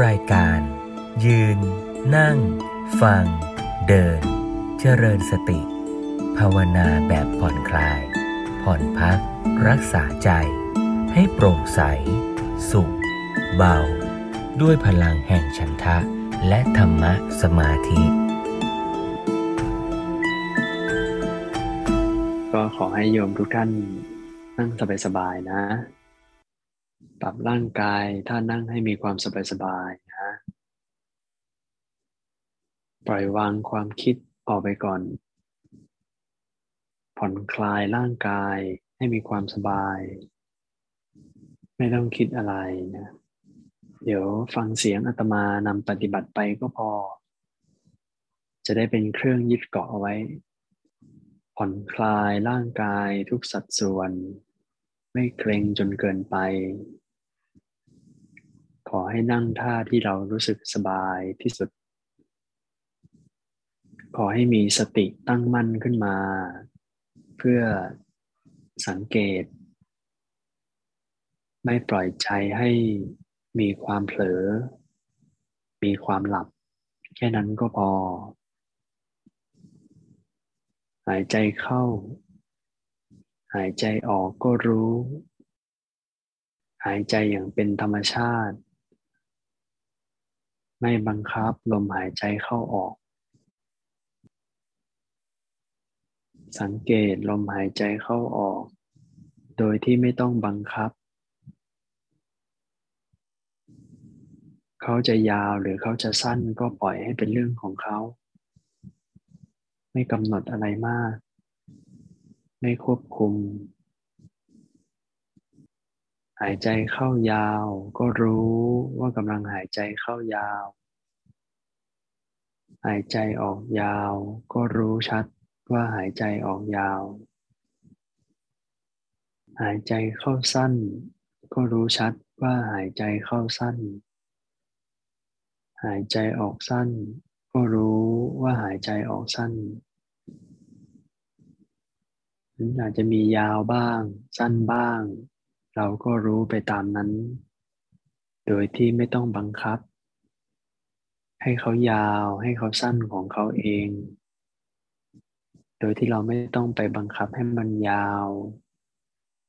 รายการ ยืน นั่ง ฟัง เดิน เจริญสติ ภาวนาแบบผ่อนคลาย ผ่อนพัก รักษาใจ ให้โปร่งใส สุข เบา ด้วยพลังแห่งฉันทะ และธรรมะสมาธิ ก็ขอให้โยมทุกท่านนั่งสบายๆนะ ปรับร่างกายถ้านั่งให้มีความสบายๆนะปล่อยวางความคิดออกไปก่อน ผ่อนคลายร่างกายให้มีความสบาย ไม่ต้องคิดอะไรนะเดี๋ยวฟังเสียงอาตมานำปฏิบัติไปก็พอ จะได้เป็นเครื่องยึดเกาะเอาไว้ ผ่อนคลายร่างกายทุกสัดส่วน ไม่เกรงจนเกินไป ขอให้นั่งท่าที่เรารู้สึกสบายที่สุด ขอให้มีสติตั้งมั่นขึ้นมา เพื่อสังเกต ไม่ปล่อยใจให้มีความเผลอ มีความหลับ แค่นั้นก็พอ หายใจเข้า หายใจออกก็รู้หายใจอย่างเป็นธรรมชาติ ไม่บังคับลมหายใจเข้าออก สังเกตลมหายใจเข้าออก โดยที่ไม่ต้องบังคับ เขาจะยาวหรือเขาจะสั้นก็ปล่อยให้เป็นเรื่องของเขา ไม่กำหนดอะไรมาก ไม่ควบคุม หายใจเข้ายาว ก็รู้ว่ากำลังหายใจเข้ายาว หายใจออกยาว ก็รู้ชัดว่าหายใจออกยาว หายใจเข้าสั้น ก็รู้ชัดว่าหายใจเข้าสั้น หายใจออกสั้น ก็รู้ว่าหายใจออกสั้นอาจจะมียาวบ้าง สั้นบ้าง เราก็รู้ไปตามนั้น โดยที่ไม่ต้องบังคับ ให้เขายาวให้เขาสั้นของเขาเอง โดยที่เราไม่ต้องไปบังคับให้มันยาว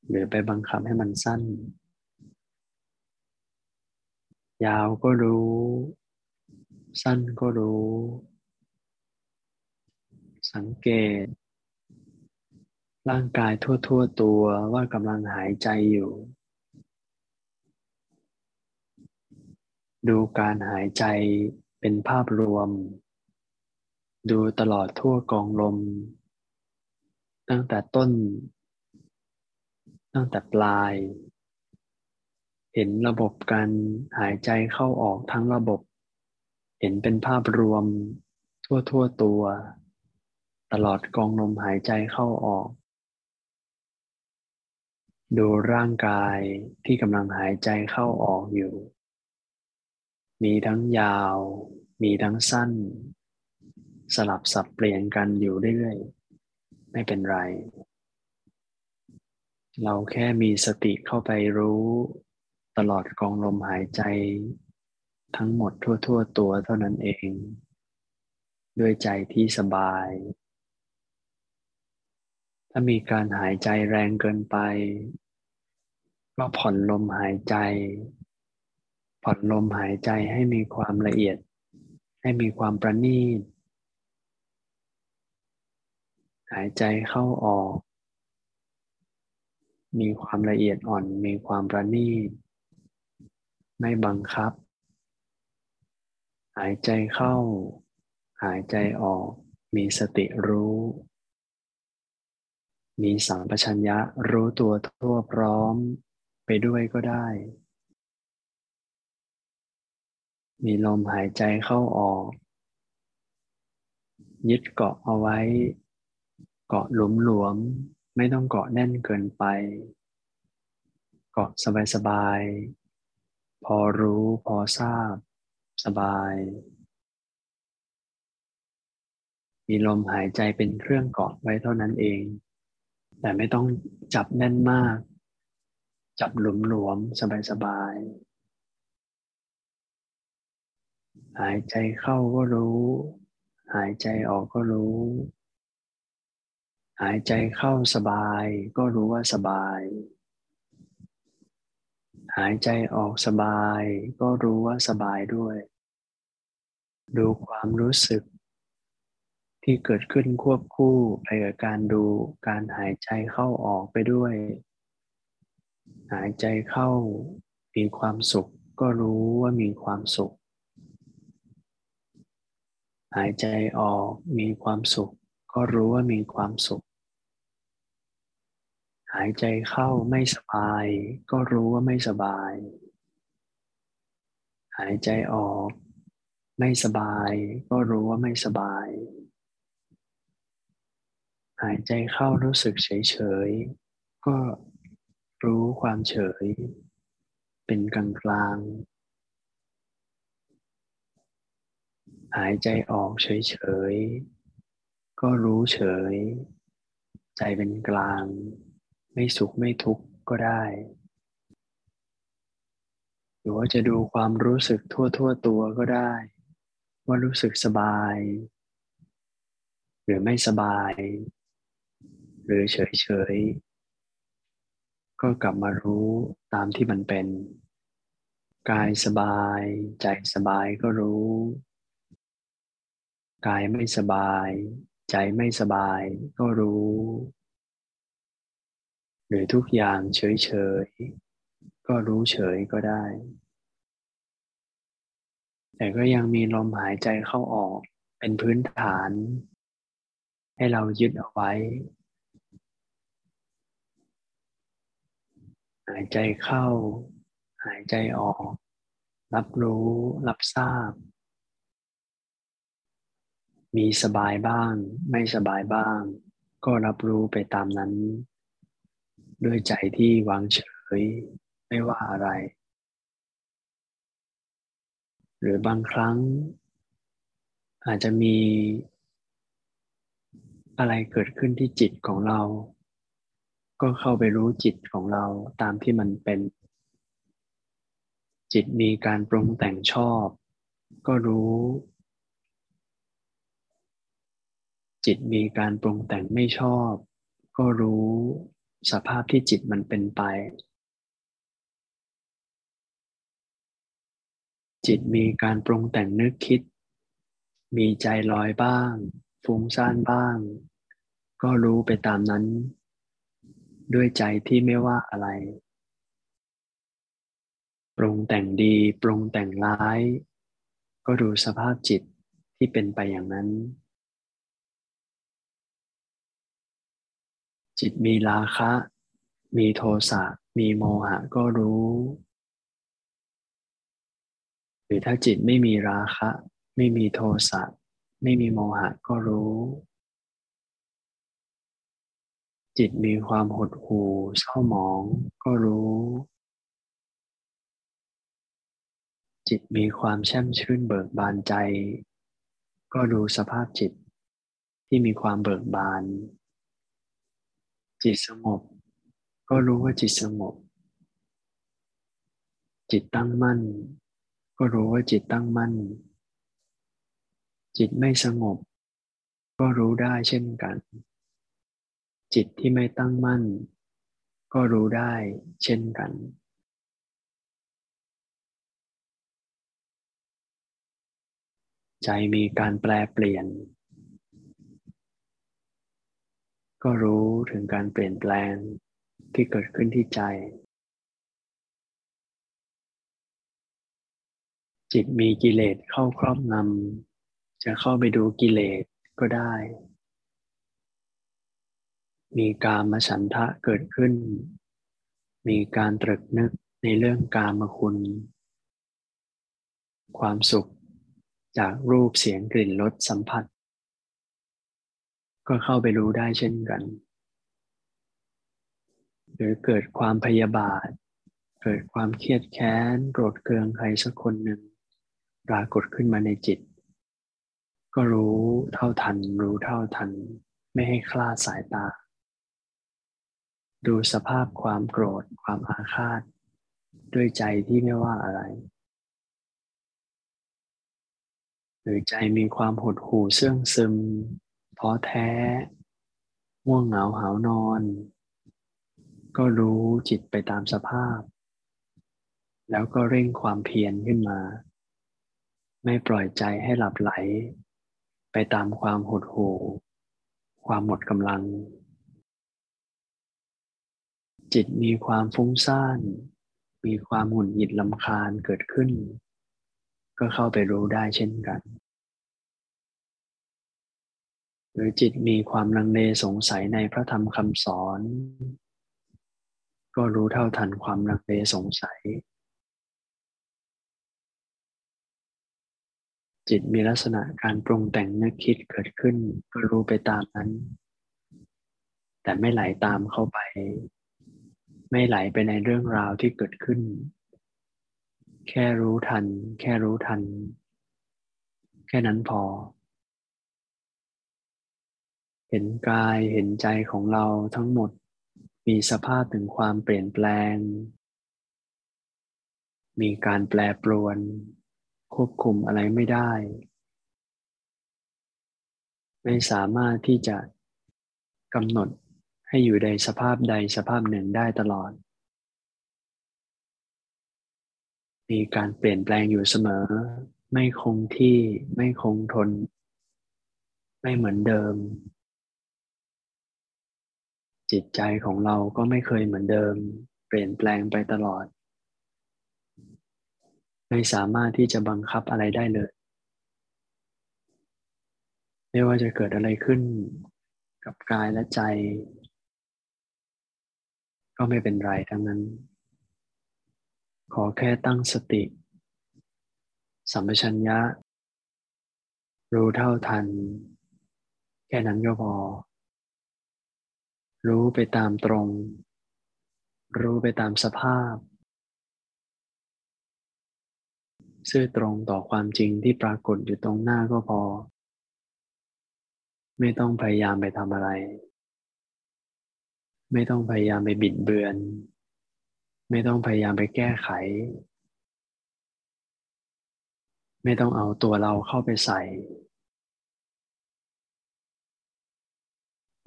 หรือไปบังคับให้มันสั้น ยาวก็รู้ สั้นก็รู้ สังเกต ร่างกายทั่วๆตัวว่ากำลังหายใจอยู่ ดูการหายใจเป็นภาพรวม ดูตลอดทั่วกองลม ตั้งแต่ต้น ตั้งแต่ปลาย เห็นระบบการหายใจเข้าออกทั้งระบบ เห็นเป็นภาพรวมทั่วๆตัว ตลอดกองลมหายใจเข้าออก ดูร่างกายที่กำลังหายใจเข้าออกอยู่ มีทั้งยาว มีทั้งสั้น สลับสับเปลี่ยนกันอยู่เรื่อยๆไม่เป็นไร เราแค่มีสติเข้าไปรู้ ตลอดกองลมหายใจ ทั้งหมดทั่ว ๆ ตัวเท่านั้นเอง ด้วยใจที่สบาย ถ้ามีการหายใจแรงเกินไป ก็ผ่อนลมหายใจ ผ่อนลมหายใจให้มีความละเอียด ให้มีความประณีต หายใจเข้าออก มีความละเอียดอ่อน มีความประณีต ไม่บังคับ หายใจเข้า หายใจออก มีสติรู้ มีสัมปชัญญะรู้ตัวทั่วพร้อมไปด้วยก็ได้ มีลมหายใจเข้าออก ยึดเกาะเอาไว้ เกาะหลุมหลวมไม่ต้องเกาะแน่นเกินไป เกาะสบายๆพอรู้พอทราบ สบาย มีลมหายใจเป็นเครื่องเกาะไว้เท่านั้นเอง แต่ไม่ต้องจับแน่นมาก จับหลุมหลวมสบายหายใจเข้าก็รู้ หายใจออกก็รู้ หายใจเข้าสบายก็รู้ว่าสบาย หายใจออกสบายก็รู้ว่าสบายด้วย ดูความรู้สึก ที่เกิดขึ้นควบคู่ไปกับการดูการหายใจเข้าออกไปด้วย หายใจเข้ามีความสุขก็รู้ว่ามีความสุข หายใจออกมีความสุข ก็รู้ว่ามีความสุข หายใจเข้าไม่สบาย ก็รู้ว่าไม่สบาย หายใจออก ไม่สบาย ก็รู้ว่าไม่สบาย หายใจเข้ารู้สึกเฉยๆก็รู้ความเฉย เป็นกลางกลางหายใจออกเฉยๆก็รู้เฉย ใจเป็นกลาง ไม่สุขไม่ทุกข์ก็ได้ หรือว่าจะดูความรู้สึกทั่วทั่วตัวก็ได้ ว่ารู้สึกสบาย หรือไม่สบาย หรือเฉยเฉยก็กลับมารู้ตามที่มันเป็น กายสบาย ใจสบายก็รู้ กายไม่สบาย ใจไม่สบายก็รู้ หรือทุกอย่างเฉยๆ ก็รู้เฉยก็ได้ แต่ก็ยังมีลมหายใจเข้าออกเป็นพื้นฐานให้เรายึดเอาไว้ หายใจเข้า หายใจออก รับรู้ รับทราบ มีสบายบ้าง ไม่สบายบ้าง ก็รับรู้ไปตามนั้น ด้วยใจที่วางเฉย ไม่ว่าอะไร หรือบางครั้ง อาจจะมีอะไรเกิดขึ้นที่จิตของเรา ก็เข้าไปรู้จิตของเราตามที่มันเป็น จิตมีการปรุงแต่งชอบ ก็รู้ จิตมีการปรุงแต่งไม่ชอบ ก็รู้สภาพที่จิตมันเป็นไป จิตมีการปรุงแต่งนึกคิด มีใจลอยบ้าง ฟุ้งซ่านบ้าง ก็รู้ไปตามนั้น ด้วยใจที่ไม่ว่าอะไร ปรุงแต่งดี ปรุงแต่งร้าย ก็ดูสภาพจิตที่เป็นไปอย่างนั้น จิตมีราคะ มีโทสะ มีโมหะก็รู้ หรือถ้าจิตไม่มีราคะ ไม่มีโทสะ ไม่มีโมหะก็รู้ จิตมีความหดหู่เศร้าหมองก็รู้ จิตมีความแช่มชื่นเบิกบานใจ ก็ดูสภาพจิตที่มีความเบิกบาน จิตสงบก็รู้ว่าจิตสงบ จิตตั้งมั่น ก็รู้ว่าจิตตั้งมั่น จิตไม่สงบ ก็รู้ได้เช่นกัน จิตที่ไม่ตั้งมั่น ก็รู้ได้เช่นกันใจมีการแปลเปลี่ยน ก็รู้ถึงการเปลี่ยนแปลงที่เกิดขึ้นที่ใจ จิตมีกิเลสเข้าครอบงำจะเข้าไปดูกิเลสก็ได้ มีการมาฉันทะเกิดขึ้น มีการตรึกนึกในเรื่องกามคุณ ความสุขจากรูปเสียงกลิ่นรสสัมผัส ก็เข้าไปรู้ได้เช่นกัน หรือเกิดความพยาบาท เกิดความเครียดแค้นโกรธเคืองใครสักคนหนึ่งปรากฏขึ้นมาในจิต ก็รู้เท่าทัน รู้เท่าทัน ไม่ให้คลาดสายตา ดูสภาพความโกรธความอาฆาต ด้วยใจที่ไม่ว่าอะไร หรือใจมีความหดหู่เสื่องซึมท้อแท้ง่วงเหงาหานอน ก็รู้จิตไปตามสภาพ แล้วก็เร่งความเพียรขึ้นมา ไม่ปล่อยใจให้หลับไหล ไปตามความหดหู่ ความหมดกำลัง จิตมีความฟุ้งซ่าน มีความหงุดหงิดลำคาญเกิดขึ้น ก็เข้าไปรู้ได้เช่นกัน หรือจิตมีความลังเลสงสัยในพระธรรมคำสอน ก็รู้เท่าทันความลังเลสงสัย จิตมีลักษณะการปรุงแต่งนึกคิดเกิดขึ้น ก็รู้ไปตามนั้น แต่ไม่ไหลาตามเข้าไป ไม่ไหลไปในเรื่องราวที่เกิดขึ้น แค่รู้ทัน แค่รู้ทัน แค่นั้นพอ เห็นกายเห็นใจของเราทั้งหมดมีสภาพถึงความเปลี่ยนแปลง มีการแปรปรวน ควบคุมอะไรไม่ได้ ไม่สามารถที่จะกำหนด ให้อยู่ในสภาพใดสภาพหนึ่งได้ตลอด มีการเปลี่ยนแปลงอยู่เสมอ ไม่คงที่ไม่คงทน ไม่เหมือนเดิม จิตใจของเราก็ไม่เคยเหมือนเดิม เปลี่ยนแปลงไปตลอด ไม่สามารถที่จะบังคับอะไรได้เลยไม่ว่าจะเกิดอะไรขึ้นกับกายและใจ ก็ไม่เป็นไรทั้งนั้น ขอแค่ตั้งสติ สัมปชัญญะ รู้เท่าทัน แค่นั้นก็พอ รู้ไปตามตรง รู้ไปตามสภาพ ซื่อตรงต่อความจริงที่ปรากฏอยู่ตรงหน้าก็พอ ไม่ต้องพยายามไปทำอะไร ไม่ต้องพยายามไปบิดเบือน ไม่ต้องพยายามไปแก้ไข ไม่ต้องเอาตัวเราเข้าไปใส่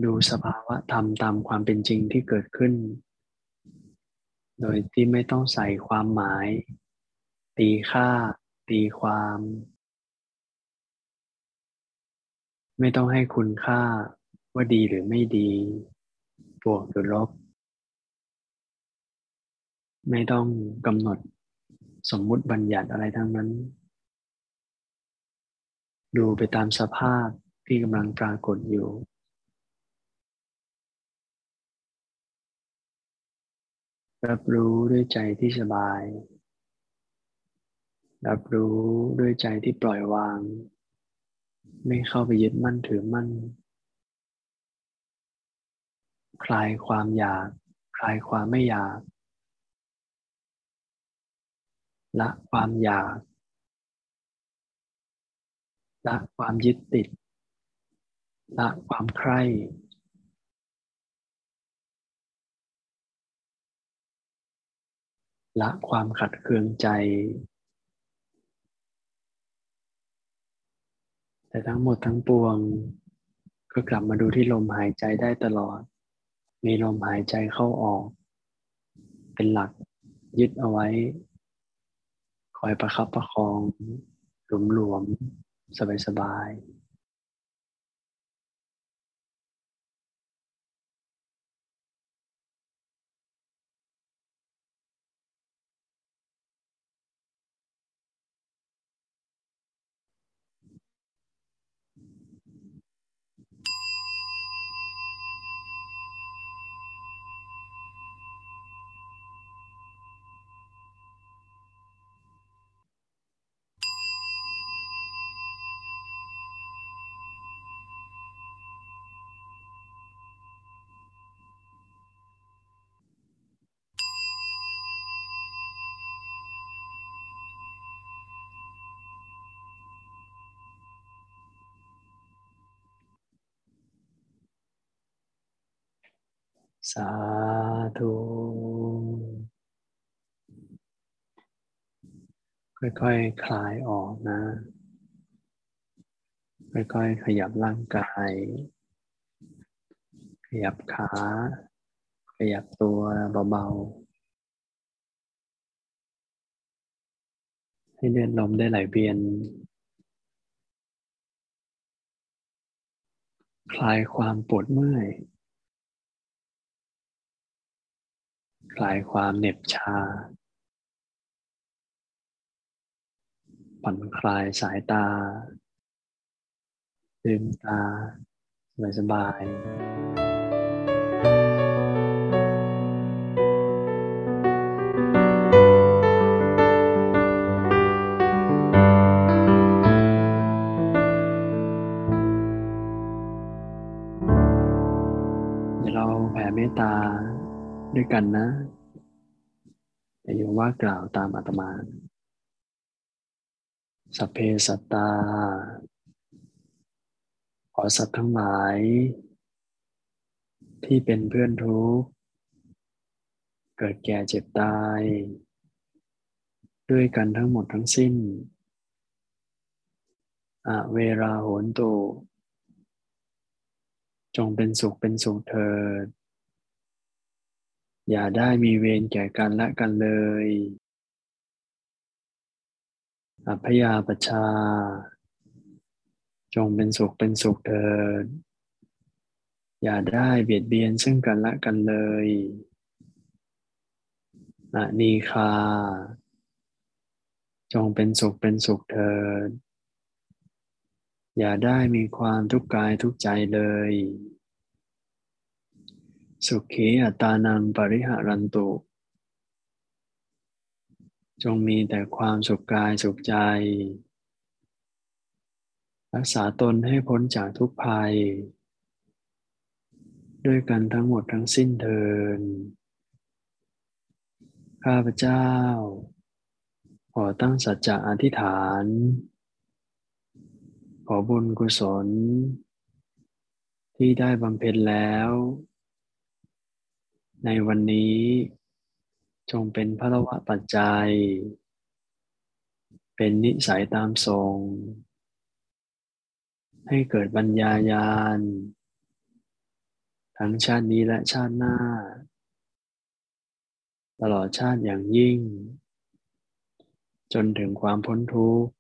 ดูสภาวะธรรมตามความเป็นจริงที่เกิดขึ้น โดยที่ไม่ต้องใส่ความหมาย ตีค่า ตีความ ไม่ต้องให้คุณค่าว่าดีหรือไม่ดี บวกหรือลบ ไม่ต้องกำหนดสมมุติบัญญัติอะไรทั้งนั้น ดูไปตามสภาพที่กำลังปรากฏอยู่รับรู้ด้วยใจที่สบาย รับรู้ด้วยใจที่ปล่อยวาง ไม่เข้าไปยึดมั่นถือมั่น คลายความอยาก คลายความไม่อยาก ละความอยาก ละความยึดติด ละความใคร่ละความขัดเคืองใจ แต่ทั้งหมดทั้งปวง ก็กลับมาดูที่ลมหายใจได้ตลอด มีลมหายใจเข้าออก เป็นหลักยึดเอาไว้ คอยประคับประคองหลวมๆสบายๆ สาธุค่อยๆคคลายออกนะ ค่อยๆ ขยับร่างกาย ขยับขา ขยับตัวเบาๆ ให้เลือดลมได้ไหลเวียน คลายความปวดเมื่อย คลายความเหน็บชา ผ่อนคลายสายตา ลืมตา สบายเดี๋ยวเราแผ่เมตตา ด้วยกันนะแต่อยู่ว่ากล่าวตามอาตมาสัพเพสัตตา ขอสัตว์ทั้งหลาย ที่เป็นเพื่อนทุกข์เกิดแก่เจ็บตาย ด้วยกันทั้งหมดทั้งสิ้นอเวราโหนตุจงเป็นสุขเป็นสุขเถิด อย่าได้มีเวรแก่กันและกันเลย อัพยาปชา จงเป็นสุขเป็นสุขเถิด อย่าได้เบียดเบียนซึ่งกันและกันเลยอนีคา จงเป็นสุขเป็นสุขเถิด อย่าได้มีความทุกข์กายทุกใจเลย สุขีอัตานังปริหารันตุ จงมีแต่ความสุขกายสุขใจ รักษาตนให้พ้นจากทุกภัย ด้วยกันทั้งหมดทั้งสิ้นเทิน ข้าพเจ้า ขอตั้งสัจจะอธิษฐาน ขอบุญกุศล ที่ได้บำเพ็ญแล้ว ในวันนี้จงเป็นพระวะปัจจัย เป็นนิสัยตามทรง ให้เกิดปัญญายาณ ทั้งชาตินี้และชาติหน้า ตลอดชาติอย่างยิ่ง จนถึงความพ้นทุกข์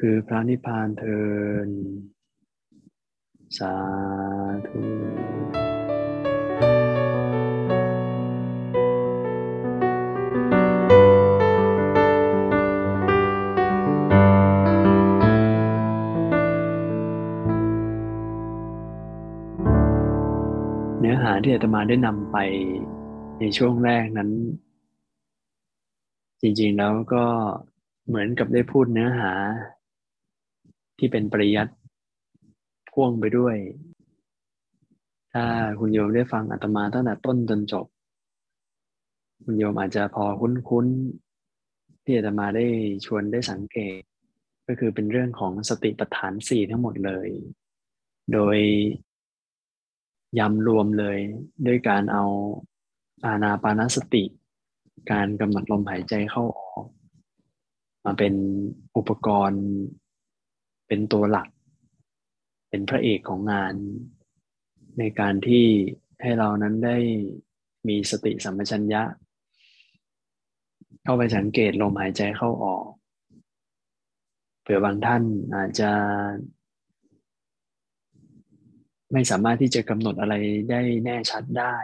คือพระนิพพานเทินสาธุ ที่อาตมาได้นำไปในช่วงแรกนั้น จริงๆแล้วก็เหมือนกับได้พูดเนื้อหา ที่เป็นปริยัติพ่วงไปด้วย ถ้าคุณโยมได้ฟังอาตมาตั้งแต่ต้นจนจบ คุณโยมอาจจะพอคุ้นๆที่อาตมาได้ชวนได้สังเกต ก็คือเป็นเรื่องของสติปัฏฐานสี่ทั้งหมดเลย โดย ยำรวมเลยด้วยการเอาอานาปานสติ การกำหนดลมหายใจเข้าออก มาเป็นอุปกรณ์ เป็นตัวหลัก เป็นพระเอกของงาน ในการที่ให้เรานั้นได้มีสติสัมปชัญญะ เข้าไปสังเกตลมหายใจเข้าออกเผื่อบางท่านอาจจะ ไม่สามารถที่จะกำหนดอะไรได้แน่ชัดได้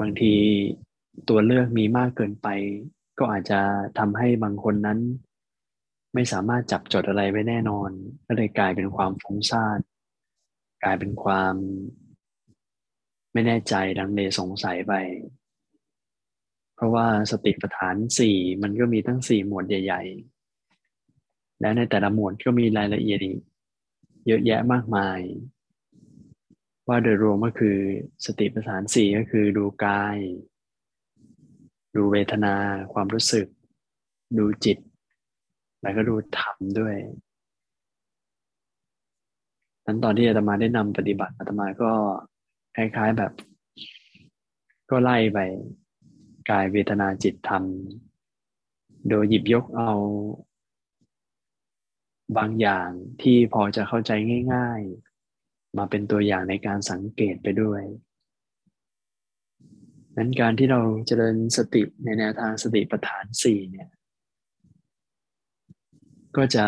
บางทีตัวเลือกมีมากเกินไป ก็อาจจะทำให้บางคนนั้น ไม่สามารถจับจดอะไรไว้แน่นอน ก็เลยกลายเป็นความฟุ้งซ่านกลายเป็นความไม่แน่ใจดังเลสงสัยไป เพราะว่าสติปัฏฐานสี่มันก็มีทั้งสี่หมวดใหญ่ ๆ และในแต่ละหมวดก็มีรายละเอียดอีก เยอะแยะมากมาย ว่าโดยรวมก็คือสติปัฏฐานสี่ก็คือดูกาย ดูเวทนาความรู้สึก ดูจิต แล้วก็ดูธรรมด้วยนั้นตอนที่อาตมาได้นำปฏิบัติอาตมาก็คล้าย ๆแบบ ก็ไล่ไปกายเวทนาจิตธรรม โดยหยิบยกเอา บางอย่างที่พอจะเข้าใจง่าย ๆ มาเป็นตัวอย่างในการสังเกตไปด้วย นั้นการที่เราเจริญสติในแนวทางสติปัฏฐานสี่เนี่ย ก็จะ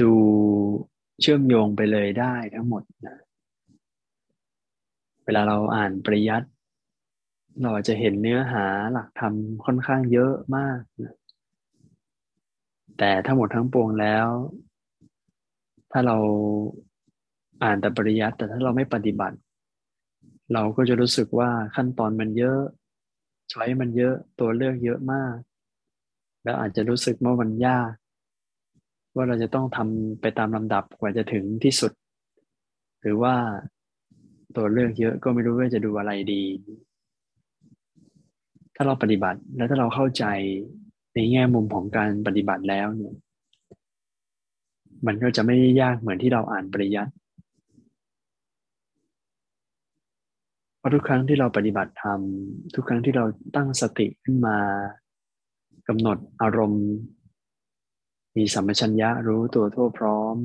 ดูเชื่อมโยงไปเลยได้ทั้งหมดนะเวลาเราอ่านปริยัติเราจะเห็นเนื้อหาหลักธรรมค่อนข้างเยอะมากนะ แต่ทั้งหมดทั้งปวงแล้ว ถ้าเราอ่านแต่ปริยัติแต่ถ้าเราไม่ปฏิบัติ เราก็จะรู้สึกว่าขั้นตอนมันเยอะช้อยมันเยอะตัวเลือกเยอะมาก แล้วอาจจะรู้สึกว่ามันยาก ว่าเราจะต้องทำไปตามลำดับกว่าจะถึงที่สุด หรือว่าตัวเลือกเยอะก็ไม่รู้ว่าจะดูอะไรดี ถ้าเราปฏิบัติและถ้าเราเข้าใจ ในแง่มุมของการปฏิบัติแล้วเนี่ยมันก็จะไม่ยากเหมือนที่เราอ่านปริยัติเพราะทุกครั้งที่เราปฏิบัติธรรมทุกครั้งที่เราตั้งสติขึ้นมากำหนดอารมณ์ มีสัมปชัญญะรู้ตัวทั่วพร้อม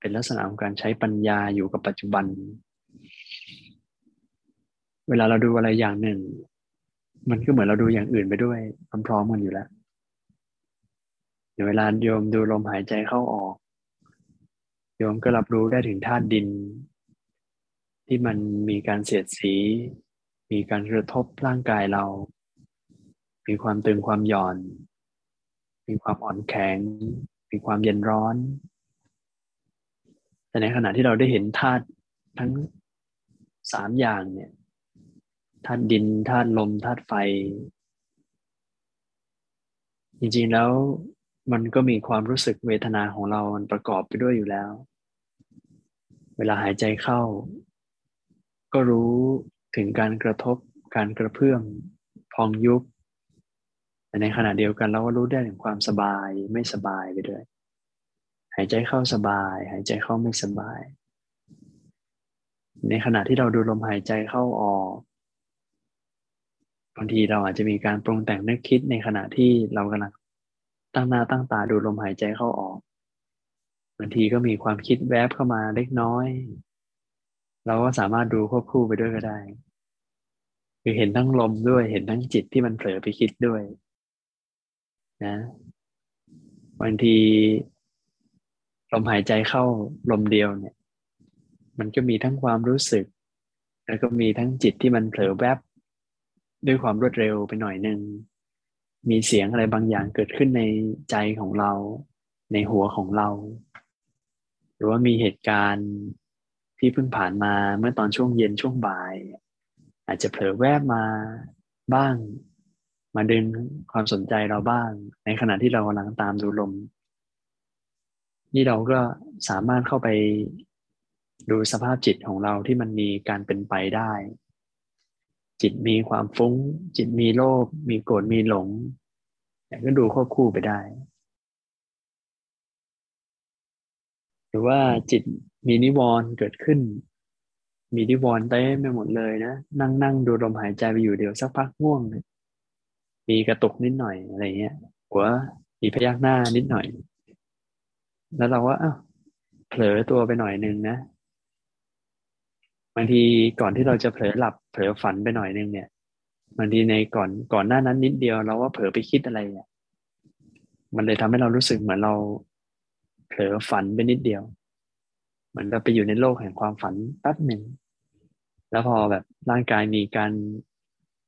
เป็นลักษณะของการใช้ปัญญาอยู่กับปัจจุบัน เวลาเราดูอะไรอย่างหนึ่ง มันก็เหมือนเราดูอย่างอื่นไปด้วยพร้อมๆกันอยู่แล้วเดี๋ยวเวลาโยมดูลมหายใจเข้าออก โยมก็รับรู้ได้ถึงธาตุดิน ที่มันมีการเสียดสี มีการกระทบร่างกายเรา มีความตึงความหย่อน มีความอ่อนแข็ง มีความเย็นร้อน แต่ในขณะที่เราได้เห็นธาตุทั้งสามอย่างเนี่ย ธาตุดินธาตุลมธาตุไฟ จริงๆแล้วมันก็มีความรู้สึกเวทนาของเรา มันประกอบไปด้วยอยู่แล้ว เวลาหายใจเข้า ก็รู้ถึงการกระทบ การกระเพื่อม พองยุบแต่ในขณะเดียวกันเราก็รู้ได้ถึงความสบายไม่สบายไปด้วย หายใจเข้าสบาย หายใจเข้าไม่สบาย ในขณะที่เราดูลมหายใจเข้าออก บางทีเราอาจจะมีการปรุงแต่งนึกคิดในขณะที่เรากำลังตั้งหน้าตั้งตาดูลมหายใจเข้าออกบางทีก็มีความคิดแวบเข้ามาเล็กน้อย เราก็สามารถดูควบคู่ไปด้วยก็ได้ คือเห็นทั้งลมด้วยเห็นทั้งจิตที่มันเผลอไปคิดด้วย นะบางทีลมหายใจเข้าลมเดียวเนี่ย มันก็มีทั้งความรู้สึก แล้วก็มีทั้งจิตที่มันเผลอแวบ ด้วยความรวดเร็วไปหน่อยหนึ่งมีเสียงอะไรบางอย่างเกิดขึ้นในใจของเรา ในหัวของเรา หรือว่ามีเหตุการณ์ที่เพิ่งผ่านมาเมื่อตอนช่วงเย็นช่วงบ่าย อาจจะเผลอแวบมาบ้าง มาดึงความสนใจเราบ้าง ในขณะที่เรากำลังตามดูลม นี่เราก็สามารถเข้าไปดูสภาพจิตของเราที่มันมีการเป็นไปได้ จิตมีความฟุ้ง จิตมีโลภมีโกรธมีหลงแต่ก็ดูควบคู่ไปได้ หรือว่าจิตมีนิวรณ์เกิดขึ้น มีนิวรณ์เต้ไปหมดเลยนะ นั่งนั่งดูลมหายใจไปอยู่เดี๋ยวสักพักง่วง มีกระตุกนิดหน่อยอะไรเงี้ยหัวมีพยักหน้านิดหน่อย แล้วเราว่าอ้าวเผลอตัวไปหน่อยนึงนะ บางทีก่อนที่เราจะเผลอหลับเผลอฝันไปหน่อยนึงเนี่ยบางทีในก่อนก่อนหน้านั้นนิดเดียวเราว่าเผลอไปคิดอะไรเนี่ยมันเลยทำให้เรารู้สึกเหมือนเราเผลอฝันไปนิดเดียวเหมือนเราไปอยู่ในโลกแห่งความฝันแป๊บหนึ่งแล้วพอแบบร่างกายมีการ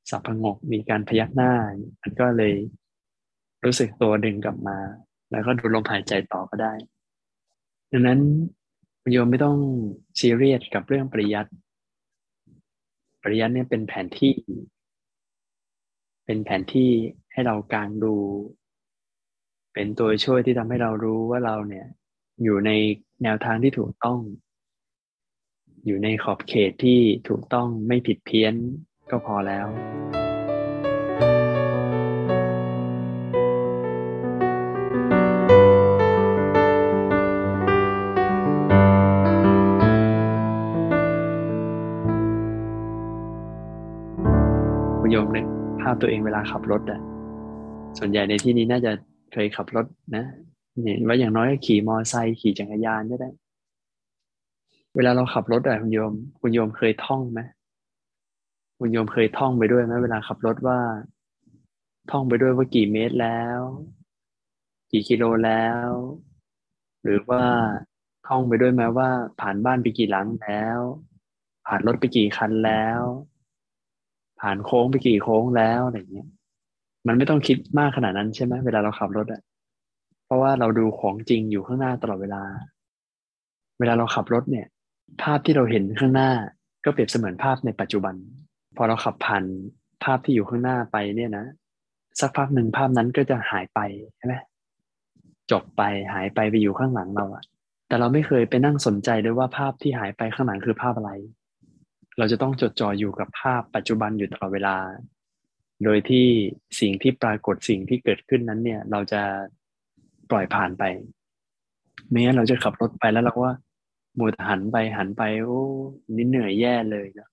สับพงกมีการพยักหน้า มันก็เลยรู้สึกตัวดึงกลับมา แล้วก็ดูลมหายใจต่อก็ได้ ดังนั้น โยมไม่ต้องซีเรียสกับเรื่องปริยัติปริยัติเนี่ยเป็นแผนที่ เป็นแผนที่ให้เราการดู เป็นตัวช่วยที่ทำให้เรารู้ว่าเราเนี่ย อยู่ในแนวทางที่ถูกต้อง อยู่ในขอบเขตที่ถูกต้องไม่ผิดเพี้ยนก็พอแล้วาพตัวเองเวลาขับรถอะส่วนใหญ่ในที่นี้น่าจะเคยขับรถนะเห็นว่าอย่างน้อยขี่มอเตอร์ไซค์ขี่จักรยานก็ได้ เวลาเราขับรถอะคุณโยม คุณโยมเคยท่องไหมคุณโยมเคยท่องไปด้วยไหมเวลาขับรถว่า ท่องไปด้วยว่ากี่เมตรแล้ว กี่กิโลแล้ว หรือว่าท่องไปด้วยไหมว่า ผ่านบ้านไปกี่หลังแล้ว ผ่านรถไปกี่คันแล้ว ผ่านโค้งไปกี่โค้งแล้วอะไรเงี้ยมันไม่ต้องคิดมากขนาดนั้นใช่ไหมเวลาเราขับรถอะเพราะว่าเราดูของจริงอยู่ข้างหน้าตลอดเวลา เวลาเราขับรถเนี่ย ภาพที่เราเห็นข้างหน้า ก็เปรียบเสมือนภาพในปัจจุบัน พอเราขับผ่านภาพที่อยู่ข้างหน้าไปเนี่ยนะสักพักหนึ่งภาพนั้นก็จะหายไปใช่ไหมจบไปหายไปไปอยู่ข้างหลังเราอะแต่เราไม่เคยไปนั่งสนใจด้วยว่าภาพที่หายไปข้างหลังคือภาพอะไร เราจะต้องจดจ่ออยู่กับภาพปัจจุบันอยู่ตลอดเวลา โดยที่สิ่งที่ปรากฏสิ่งที่เกิดขึ้นนั้นเนี่ย เราจะปล่อยผ่านไปไม่งั้นเราจะขับรถไปแล้วเราก็ว่ามัวแต่หันไปหันไป โอ้นี่เหนื่อยแย่เลยนะ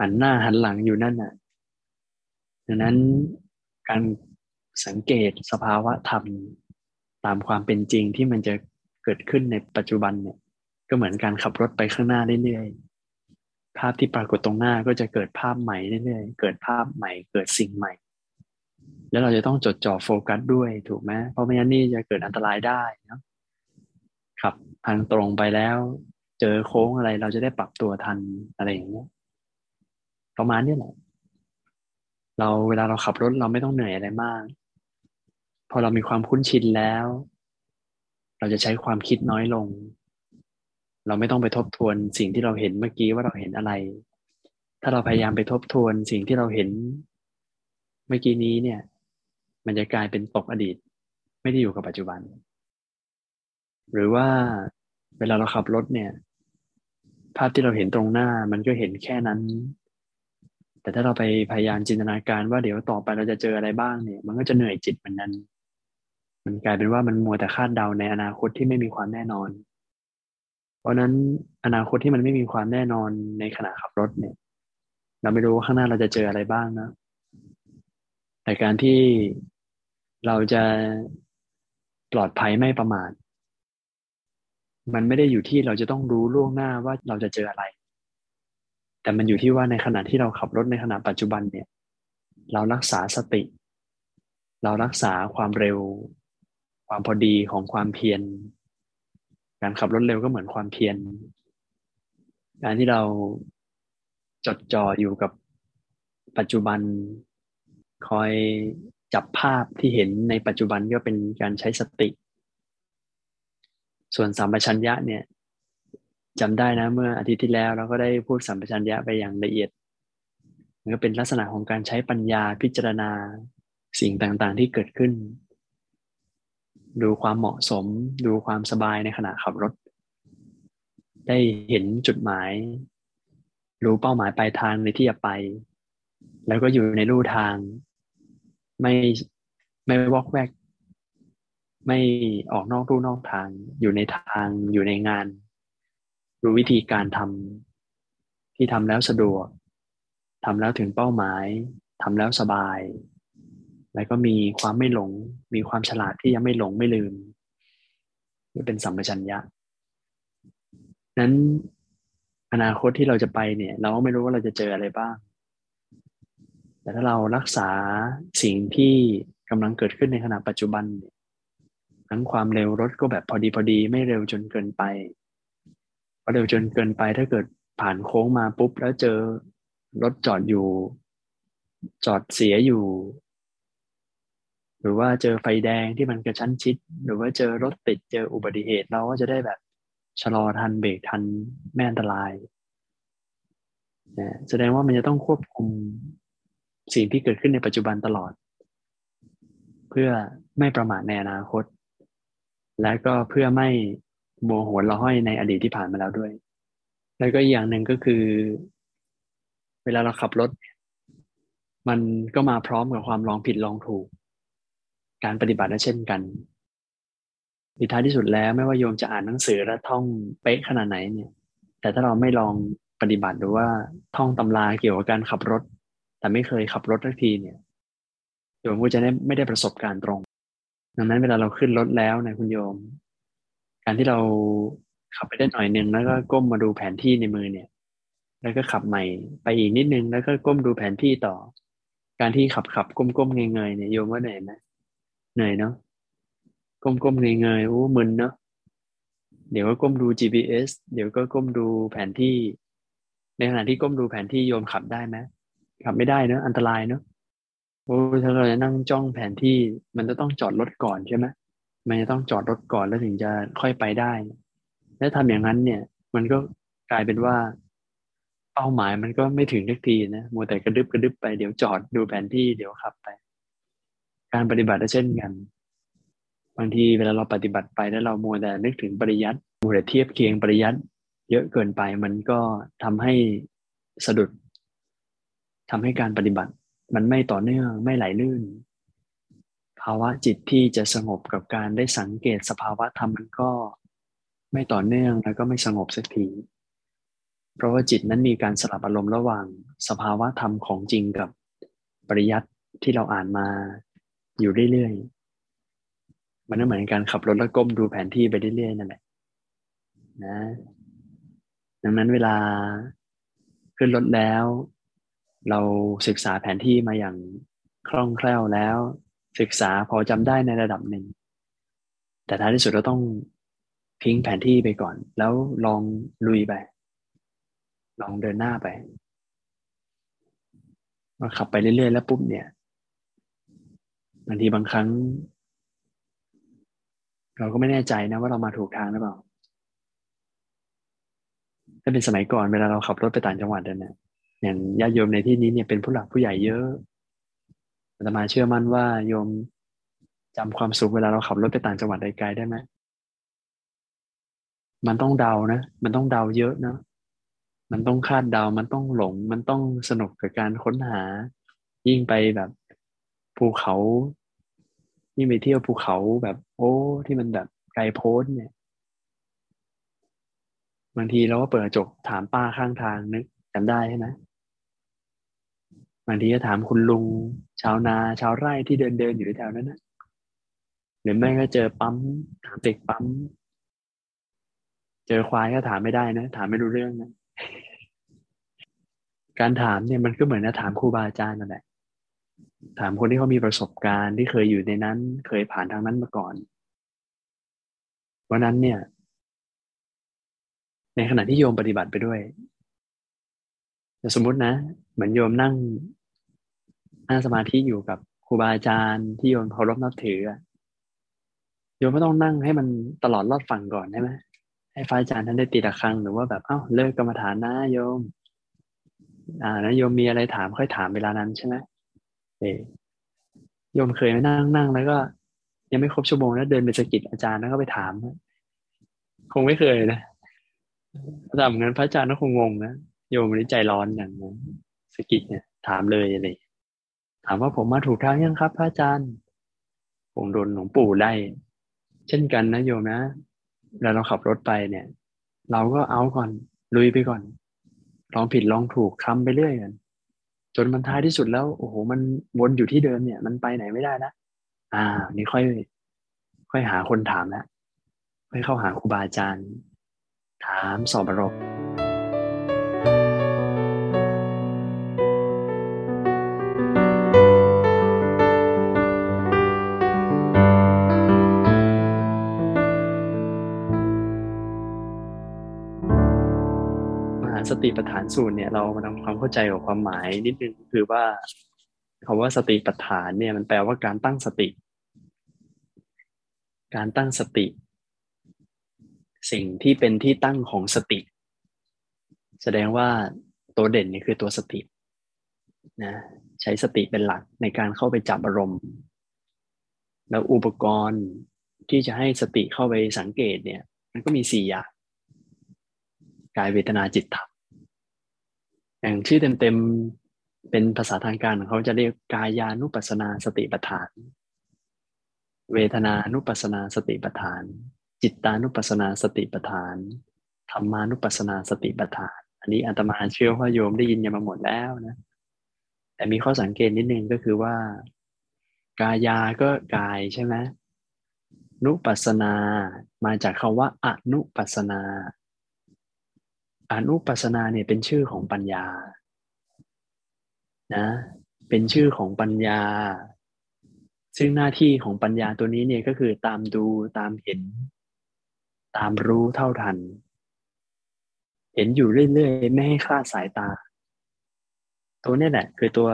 หันหน้าหันหลังอยู่นั่นน่ะดังนั้นการสังเกตสภาวะธรรมตามความเป็นจริงที่มันจะเกิดขึ้นในปัจจุบันเนี่ย ก็เหมือนการขับรถไปข้างหน้าเรื่อยๆ ภาพที่ปรากฏตรงหน้าก็จะเกิดภาพใหม่เรื่อยๆ เกิดภาพใหม่ เกิดสิ่งใหม่ แล้วเราจะต้องจดจ่อโฟกัสด้วยถูกไหมเพราะไม่งั้นนี่จะเกิดอันตรายได้นะขับทางตรงไปแล้ว เจอโค้งอะไรเราจะได้ปรับตัวทันอะไรอย่างเงี้ยประมาณนี้แหละเราเวลาเราขับรถเราไม่ต้องเหนื่อยอะไรมาก พอเรามีความคุ้นชินแล้ว เราจะใช้ความคิดน้อยลง เราไม่ต้องไปทบทวนสิ่งที่เราเห็นเมื่อกี้ว่าเราเห็นอะไร ถ้าเราพยายามไปทบทวนสิ่งที่เราเห็นเมื่อกี้นี้เนี่ย มันจะกลายเป็นตกอดีต ไม่ได้อยู่กับปัจจุบัน หรือว่าเวลาเราขับรถเนี่ย ภาพที่เราเห็นตรงหน้ามันก็เห็นแค่นั้น แต่ถ้าเราไปพยายามจินตนาการว่าเดี๋ยวต่อไปเราจะเจออะไรบ้างเนี่ย มันก็จะเหนื่อยจิตเหมือนนั้น มันกลายเป็นว่ามันมัวแต่คาดเดาในอนาคตที่ไม่มีความแน่นอน เพราะนั้นอนาคตที่มันไม่มีความแน่นอนในขณะขับรถเนี่ย เราไม่รู้ว่าข้างหน้าเราจะเจออะไรบ้างนะ แต่การที่เราจะปลอดภัยไม่ประมาทมันไม่ได้อยู่ที่เราจะต้องรู้ล่วงหน้าว่าเราจะเจออะไร แต่มันอยู่ที่ว่าในขณะที่เราขับรถในขณะปัจจุบันเนี่ย เรารักษาสติ เรารักษาความเร็ว ความพอดีของความเพียร การขับรถเร็วก็เหมือนความเพียรการที่เราจดจ่ออยู่กับปัจจุบันคอยจับภาพที่เห็นในปัจจุบันก็เป็นการใช้สติ ส่วนสัมปชัญญะเนี่ยจำได้นะเมื่ออาทิตย์ที่แล้วเราก็ได้พูดสัมปชัญญะไปอย่างละเอียดมันก็เป็นลักษณะของการใช้ปัญญาพิจารณาสิ่งต่างๆที่เกิดขึ้น ดูความเหมาะสม ดูความสบายในขณะขับรถ ได้เห็นจุดหมาย รู้เป้าหมายปลายทางในที่จะไป แล้วก็อยู่ในรูทาง ไม่ไม่วอกแวก ไม่ออกนอกรูนอกทาง อยู่ในทางอยู่ในงาน รู้วิธีการทำที่ทำแล้วสะดวกทำแล้วถึงเป้าหมายทำแล้วสบาย แล้วก็มีความไม่หลง มีความฉลาดที่ยังไม่หลงไม่ลืมนี่เป็นสัมปชัญญะ นั้นอนาคตที่เราจะไปเนี่ย เราก็ไม่รู้ว่าเราจะเจออะไรบ้าง แต่ถ้าเรารักษาสิ่งที่กำลังเกิดขึ้นในขณะปัจจุบัน ทั้งความเร็วรถก็แบบพอดีพอดี ไม่เร็วจนเกินไปพอเร็วจนเกินไป ถ้าเกิดผ่านโค้งมาปุ๊บ แล้วเจอรถจอดอยู่ จอดเสียอยู่ หรือว่าเจอไฟแดงที่มันกระชั้นชิด หรือว่าเจอรถติดเจออุบัติเหตุเราก็จะได้แบบชะลอทันเบรกทันแม่อันตรายนะแสดงว่ามันจะต้องควบคุมสิ่งที่เกิดขึ้นในปัจจุบันตลอด เพื่อไม่ประมาทในอนาคต และก็เพื่อไม่โมโหเราห้อยในอดีตที่ผ่านมาแล้วด้วย แล้วก็อย่างหนึ่งก็คือ เวลาเราขับรถ มันก็มาพร้อมกับความลองผิดลองถูก การปฏิบัติและเช่นกันในท้ายที่สุดแล้วไม่ว่าโยมจะอ่านหนังสือและท่องเป๊ะขนาดไหนเนี่ย แต่ถ้าเราไม่ลองปฏิบัติหรือว่าท่องตำราเกี่ยวกับการขับรถ แต่ไม่เคยขับรถทักทีเนี่ยโยมก็จะได้ไม่ได้ประสบการณ์ตรง ดังนั้นเวลาเราขึ้นรถแล้วนะคุณโยม การที่เราขับไปได้หน่อยนึงแล้วก็ก้มมาดูแผนที่ในมือเนี่ย แล้วก็ขับใหม่ไปอีกนิดนึงแล้วก็ก้มดูแผนที่ต่อ การที่ขับขับก้มก้มเงยเงยเนี่ยโยมว่าเหนื่อยไหม เหนื่อยเนาะก้มก้มเงยเงยโอ้มึนเนาะเดี๋ยวก็ก้มดู GPS เดี๋ยวก็ก้มดูแผนที่ ในขณะที่ก้มดูแผนที่โยมขับได้ไหมขับไม่ได้เนอะอันตรายเนอะโอ้ถ้าเราจะนั่งจ้องแผนที่มันจะต้องจอดรถก่อนใช่ไหมมันจะต้องจอดรถก่อนแล้วถึงจะค่อยไปได้ แล้วทำอย่างนั้นเนี่ย มันก็กลายเป็นว่า เป้าหมายมันก็ไม่ถึงทักทีนะมัวแต่กระดึบกระดึบไปเดี๋ยวจอดดูแผนที่เดี๋ยวขับไป การปฏิบัติก็เช่นกัน บางทีเวลาเราปฏิบัติไปแล้วเรามัวแต่นึกถึงปริยัติมัวแต่เทียบเคียงปริยัติเยอะเกินไปมันก็ทำให้สะดุดทำให้การปฏิบัติ มันไม่ต่อเนื่องไม่ไหลลื่น ภาวะจิตที่จะสงบกับการได้สังเกตสภาวะธรรมมันก็ไม่ต่อเนื่องแล้วก็ไม่สงบสักทีเพราะว่าจิตนั้นมีการสลับอารมณ์ระหว่างสภาวะธรรมของจริงกับปริยัติที่เราอ่านมา อยู่เรื่อยๆ มันก็เหมือนการขับรถแล้วก้มดูแผนที่ไปเรื่อยๆนั่นแหละนะ ดังนั้นเวลาขึ้นรถแล้ว เราศึกษาแผนที่มาอย่างคล่องแคล่วแล้ว ศึกษาพอจำได้ในระดับหนึ่ง แต่ท้ายที่สุดเราต้องทิ้งแผนที่ไปก่อน แล้วลองลุยไป ลองเดินหน้าไปมาขับไปเรื่อยๆแล้วปุ๊บเนี่ยางทีบางครั้ง เราก็ไม่แน่ใจนะว่าเรามาถูกทางหรือเปล่าถ้าเป็นสมัยก่อนเวลาเราขับรถไปต่างจังหวัดเนี่ยอย่างญาติโยมในที่นี้เนี่ยเป็นผู้หลักผู้ใหญ่เยอะอาตมาเชื่อมั่นว่าโยมจำความสุขเวลาเราขับรถไปต่างจังหวัดไกลๆได้ไหมมันต้องเดานะ มันต้องเดาเยอะนะ มันต้องคาดเดา มันต้องหลง มันต้องสนุกกับการค้นหา ยิ่งไปแบบภูเขา ยิ่งไปเที่ยวภูเขาแบบโอ้ที่มันแบบไกลโพ้นเนี่ย บางทีเราก็เปิดกระจกถามป้าข้างทางนึกจำได้ใช่ไหมบางทีก็ถามคุณลุง ชาวนา ชาวไร่ที่เดินเดินอยู่แถวนั้นนะหรือไม่ก็เจอปั๊มถามเด็กปั๊ม เจอควายก็ถามไม่ได้นะ ถามไม่รู้เรื่องนะ การถามเนี่ยมันก็เหมือนนะถามครูบาอาจารย์นั่นแหละ ถามคนที่เขามีประสบการณ์ที่เคยอยู่ในนั้น เคยผ่านทางนั้นมาก่อนวันนั้นเนี่ย ในขณะที่โยมปฏิบัติไปด้วยสมมตินะ เหมือนโยมนั่งนั่งสมาธิอยู่กับครูบาอาจารย์ที่โยมเคารพนับถือโยมไม่ต้องนั่งให้มันตลอดรอดฝั่งก่อนใช่ไหมให้ฟ้าอาจารย์ท่านได้ตีตะครังหรือว่าแบบเอ้าเลิกกรรมฐานนะโยม อ่านะโยมมีอะไรถามค่อยถามเวลานั้นใช่ไหม โยมเคยนั่งนั่งแล้วก็ ยังไม่ครบชั่วโมงแล้วเดินไปสกิดอาจารย์แล้วก็ไปถาม คงไม่เคยนะถ้าทำงั้นพระอาจารย์ก็คงงงนะโยมนี้ใจร้อนอย่างนั้นสกิดเนี่ย ถามเลยอะไรถามว่าผมมาถูกทางยังครับ พระอาจารย์ ผมโดนหลวงปู่ไล่เช่นกันนะโยมนะแล้วเราขับรถไปเนี่ย เราก็เอาก่อนลุยไปก่อนลองผิดลองถูกคำไปเรื่อยกัน จนมันท้ายที่สุดแล้วโอ้โหมันวนอยู่ที่เดิมเนี่ย มันไปไหนไม่ได้นะอ่า นี่ค่อย ค่อยหาคนถามแล้วค่อยเข้าหาครูบาอาจารย์ ถามสอบปรบ ติปัฏฐานสูตรเนี่ยเรามาทำความเข้าใจกับความหมายนิดนึงคือว่าคาว่าสติปัฏฐานเนี่ยมันแปลว่าการตั้งสติ การตั้งสติ สิ่งที่เป็นที่ตั้งของสติ แสดงว่าตัวเด่นนี่คือตัวสตินะใช้สติเป็นหลักในการเข้าไปจับอารมณ์ แล้วอุปกรณ์ที่จะให้สติเข้าไปสังเกตเนี่ย มันก็มีสี่อย่างกายเวทนาจิตธรรม อย่างชื่อเต็มๆเป็นภาษาทางการเขาจะเรียกกายานุปัสนาสติปัฏฐาน เวทนานุปัสนาสติปัฏฐาน จิตตานุปัสนาสติปัฏฐานธรรมานุปัสนาสติปัฏฐาน อันนี้อาตมาเชื่อว่าโยมได้ยินยังมาหมดแล้วนะแต่มีข้อสังเกตนิดนึงก็คือว่า กายาก็กายใช่ไหมนุปัสนา มาจากคาว่าอนุปัสนา อนุปัสนาเนี่ยเป็นชื่อของปัญญา นะ เป็นชื่อของปัญญา ซึ่งหน้าที่ของปัญญาตัวนี้เนี่ยก็คือตามดูตามเห็น ตามรู้เท่าทัน เห็นอยู่เรื่อยๆ ไม่ให้คลาดสายตา ตัวนี้แหละ คือตัว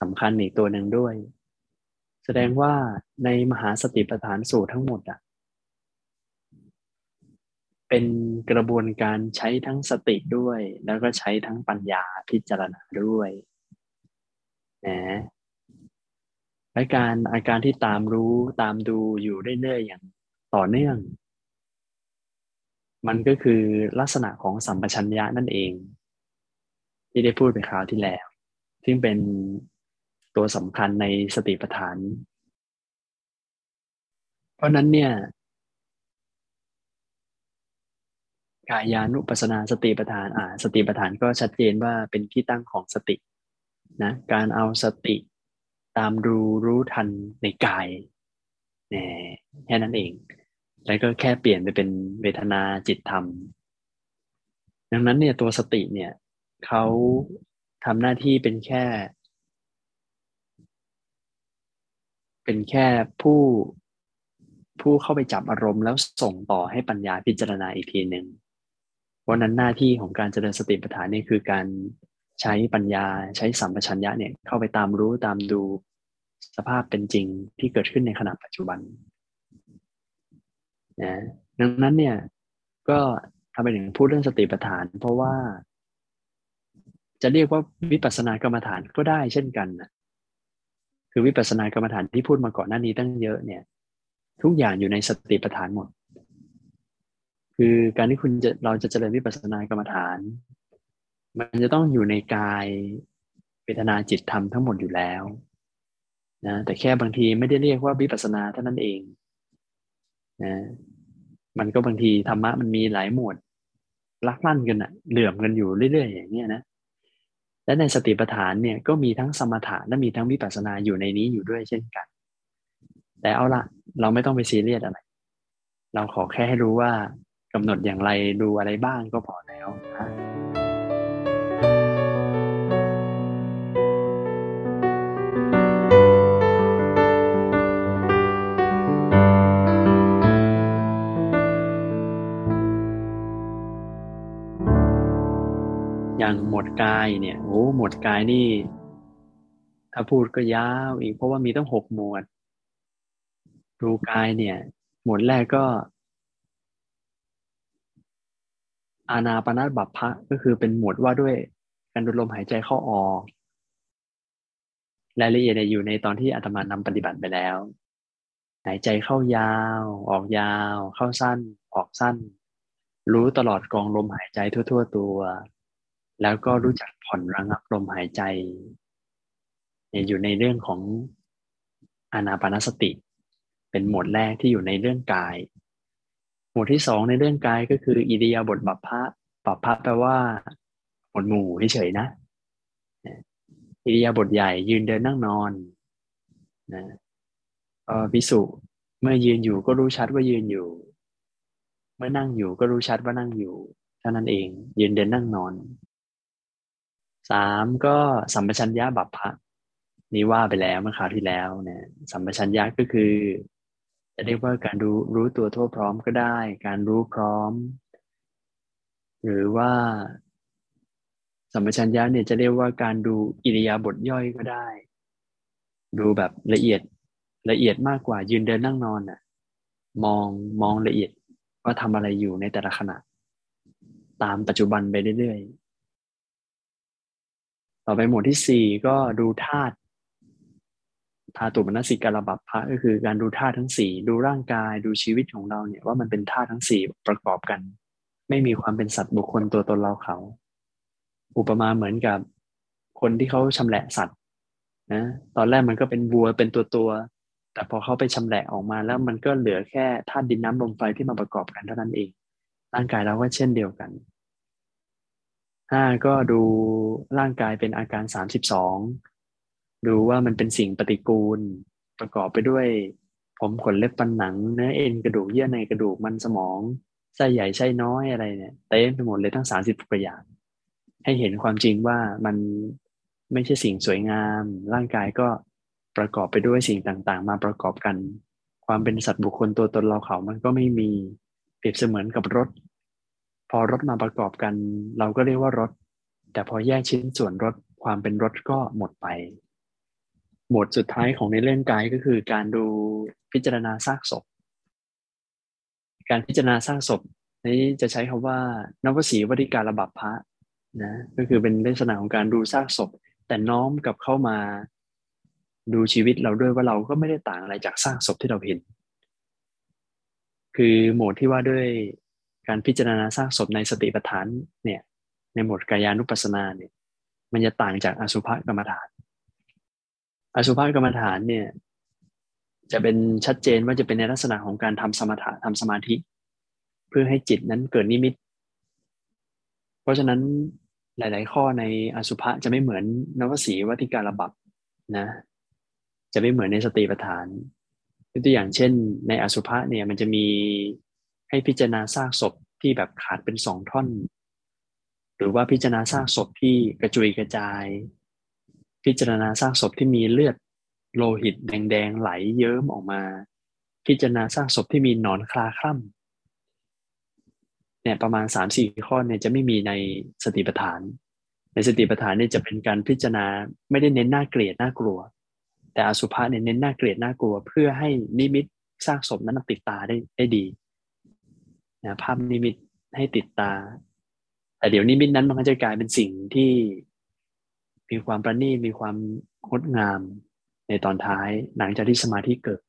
สำคัญอีกตัวหนึ่งด้วย แสดงว่าในมหาสติปัฏฐานสูตรทั้งหมดอะ เป็นกระบวนการใช้ทั้งสติด้วย แล้วก็ใช้ทั้งปัญญาพิจารณาด้วยนะและการอาการที่ตามรู้ตามดูอยู่เรื่อยๆอย่างต่อเนื่อง มันก็คือลักษณะของสัมปชัญญะนั่นเอง ที่ได้พูดไปคราวที่แล้ว ซึ่งเป็นตัวสำคัญในสติปัฏฐาน เพราะนั้นเนี่ย กายานุปัสนาสติปัฏฐานอ่าสติปัฏฐานก็ชัดเจนว่าเป็นที่ตั้งของสตินะการเอาสติตามรู้รู้ทันในกายเนี่ยแค่นั้นเอง แล้วก็แค่เปลี่ยนไปเป็นเวทนาจิตธรรม ดังนั้นเนี่ยตัวสติเนี่ยเขาทำหน้าที่เป็นแค่ เป็นแค่ผู้ผู้เข้าไปจับอารมณ์แล้วส่งต่อให้ปัญญาพิจารณาอีกทีหนึ่ง ราะนั้นหน้าที่ของการเจริญสติปัฏฐานนี่คือการใช้ปัญญาใช้สัมปชัญญะเนี่ยเข้าไปตามรู้ตามดูสภาพเป็นจริงที่เกิดขึ้นในขณะปัจจุบันนะดังนั้นเนี่ยก็ทำไปถึงพูดเรื่องสติปัฏฐาน เพราะว่า จะเรียกว่าวิปัสสนากรรมฐานก็ได้เช่นกันนะคือวิปัสสนากรรมฐานที่พูดมาก่อนหน้านี้ตั้งเยอะเนี่ย ทุกอย่างอยู่ในสติปัฏฐานหมด คือการที่คุณจะเราจะเจริญวิปัสสนากรรมฐาน มันจะต้องอยู่ในกายเวทนาจิตธรรมทั้งหมดอยู่แล้วนะแต่แค่บางทีไม่ได้เรียกว่าวิปัสสนาเท่านั้นเองนะมันก็บางทีธรรมะมันมีหลายหมวดลักลั่นกันอะเหลื่อมกันอยู่เรื่อยๆอย่างเงี้ยนะและในสติปัฏฐานเนี่ยก็มีทั้งสมถะและมีทั้งวิปัสสนาอยู่ในนี้อยู่ด้วยเช่นกัน แต่เอาละเราไม่ต้องไปซีเรียสอะไร เราขอแค่ให้รู้ว่า กำหนดอย่างไรดูอะไรบ้างก็พอแล้วอย่างหมดกายเนี่ยโอ้หมดกายนี่ ถ้าพูดก็ยาวอีกเพราะว่ามีต้องหกหมวด ดูกายเนี่ย หมวดแรกก็ อานาปนาบัพพะก็คือเป็นหมวดว่าด้วยการดูลมหายใจเข้าออกรายละเอียดอยู่ในตอนที่อาตมานำปฏิบัติไปแล้ว หายใจเข้ายาว ออกยาว เข้าสั้น ออกสั้น รู้ตลอดกองลมหายใจทั่ว ๆ ตัว แล้วก็รู้จักผ่อนระงับลมหายใจอยู่ในเรื่องของอานาปานสติ เป็นหมวดแรกที่อยู่ในเรื่องกาย หมวดที่สองในเรื่องกายก็คืออิเดียบทบัพพะบัพพะแปลว่าหมวดหมู่เฉยๆนะอิเดียบทใหญ่ยืนเดินนั่งนอนนะพิสุเมื่อยืนอยู่ก็รู้ชัดว่ายืนอยู่ เมื่อนั่งอยู่ก็รู้ชัดว่านั่งอยู่เท่านั้นเอง ยืนเดินนั่งนอนสามก็สัมปชัญญะบัพพะนี่ว่าไปแล้วเมื่อคราวที่แล้วเนี่ยสัมปชัญญะก็คือ จะเรียกว่าการรู้รู้ตัวทั่วพร้อมก็ได้ การรู้พร้อม หรือว่าสัมปชัญญะเนี่ยจะเรียกว่าการดูอิริยาบถย่อยก็ได้ ดูแบบละเอียดละเอียดมากกว่ายืนเดินนั่งนอนน่ะ มองมองละเอียดว่าทำอะไรอยู่ในแต่ละขณะ ตามปัจจุบันไปเรื่อยๆต่อไปหมวดที่สี่ก็ดูธาตุ ธาตุมนสิกาลบัพพะก็คือการดูธาตุทั้งสี่ดูร่างกายดูชีวิตของเราเนี่ยว่ามันเป็นธาตุทั้งสี่ประกอบกัน ไม่มีความเป็นสัตว์บุคคลตัวตนเราเขา อุปมาเหมือนกับคนที่เขาชำแหละสัตว์นะตอนแรกมันก็เป็นวัวเป็นตัวตัวแต่พอเขาไปชำแหละออกมาแล้วมันก็เหลือแค่ธาตุดินน้ำลมไฟที่มาประกอบกันเท่านั้นเอง ร่างกายเราก็เช่นเดียวกันห้าก็ดูร่างกายเป็นอาการสามสิบสอง ดูว่ามันเป็นสิ่งปฏิกูล ประกอบไปด้วย ผมขนเล็บปันหนังเนื้อเอ็นกระดูกเยื่อในกระดูกมันสมองไส้ใหญ่ไส้น้อยอะไรเนี่ยเต็มไปหมดเลยทั้งสามสิบประอย่าง ให้เห็นความจริงว่ามันไม่ใช่สิ่งสวยงาม ร่างกายก็ประกอบไปด้วยสิ่งต่างๆ มาประกอบกัน ความเป็นสัตว์บุคคลตัวตนเราเขามันก็ไม่มีเปรียบเสมือนกับรถ พอรถมาประกอบกัน เราก็เรียกว่ารถ แต่พอแยกชิ้นส่วนรถความเป็นรถก็หมดไป หมดสุดท้ายของในเรื่องกายก็คือการดูพิจารณาซากศพ การพิจารณาซากศพนี้จะใช้คาว่านวสีวริการระบับพระนะก็คือเป็นลักษณะของการดูซากศพ แต่น้อมกับเข้ามาดูชีวิตเราด้วยว่าเราก็ไม่ได้ต่างอะไรจากซากศพที่เราเห็น คือโหมดที่ว่าด้วยการพิจารณาซากศพในสติปัฏฐานเนี่ยในโหมดกายานุปัสสนาเนี่ยมันจะต่างจากอสุภกรรมฐาน อสุภกรรมฐานเนี่ย จะเป็นชัดเจนว่าจะเป็นในลักษณะของการทำสมถะทำสมาธิ เพื่อให้จิตนั้นเกิดนิมิต เพราะฉะนั้นหลาย ๆ ข้อในอสุภะจะไม่เหมือนนวสีวัติการระบับนะ จะไม่เหมือนในสติปัฏฐานตัวอย่างเช่น ในอสุภะเนี่ยมันจะมีให้พิจารณาซากศพที่แบบขาดเป็นสองท่อน หรือว่าพิจารณาซากศพที่กระจุยกระจาย พิจารณาซากศพที่มีเลือดโลหิตแดงๆไหลเยิ้มออกมา พิจารณาซากศพที่มีหนอนคลาคล่ำเนี่ยประมาณสามสี่ข้อเนี่ยจะไม่มีในสติปัฏฐาน ในสติปัฏฐานเนี่ยจะเป็นการพิจารณาไม่ได้เน้นหน้าเกลียดหน่ากลัว แต่อสุภะเนี่ยเน้นหน้าเกลียดหน่ากลัว เพื่อให้นิมิตสร้างศพนั้นติดตาได้ได้ดีนะภาพนิมิตให้ติดตาแต่เดี๋ยวนิมิตนั้นมันก็จะกลายเป็นสิ่งที่ มีความประณีตมีความงดงามในตอนท้ายหลังจากที่สมาธิเกิด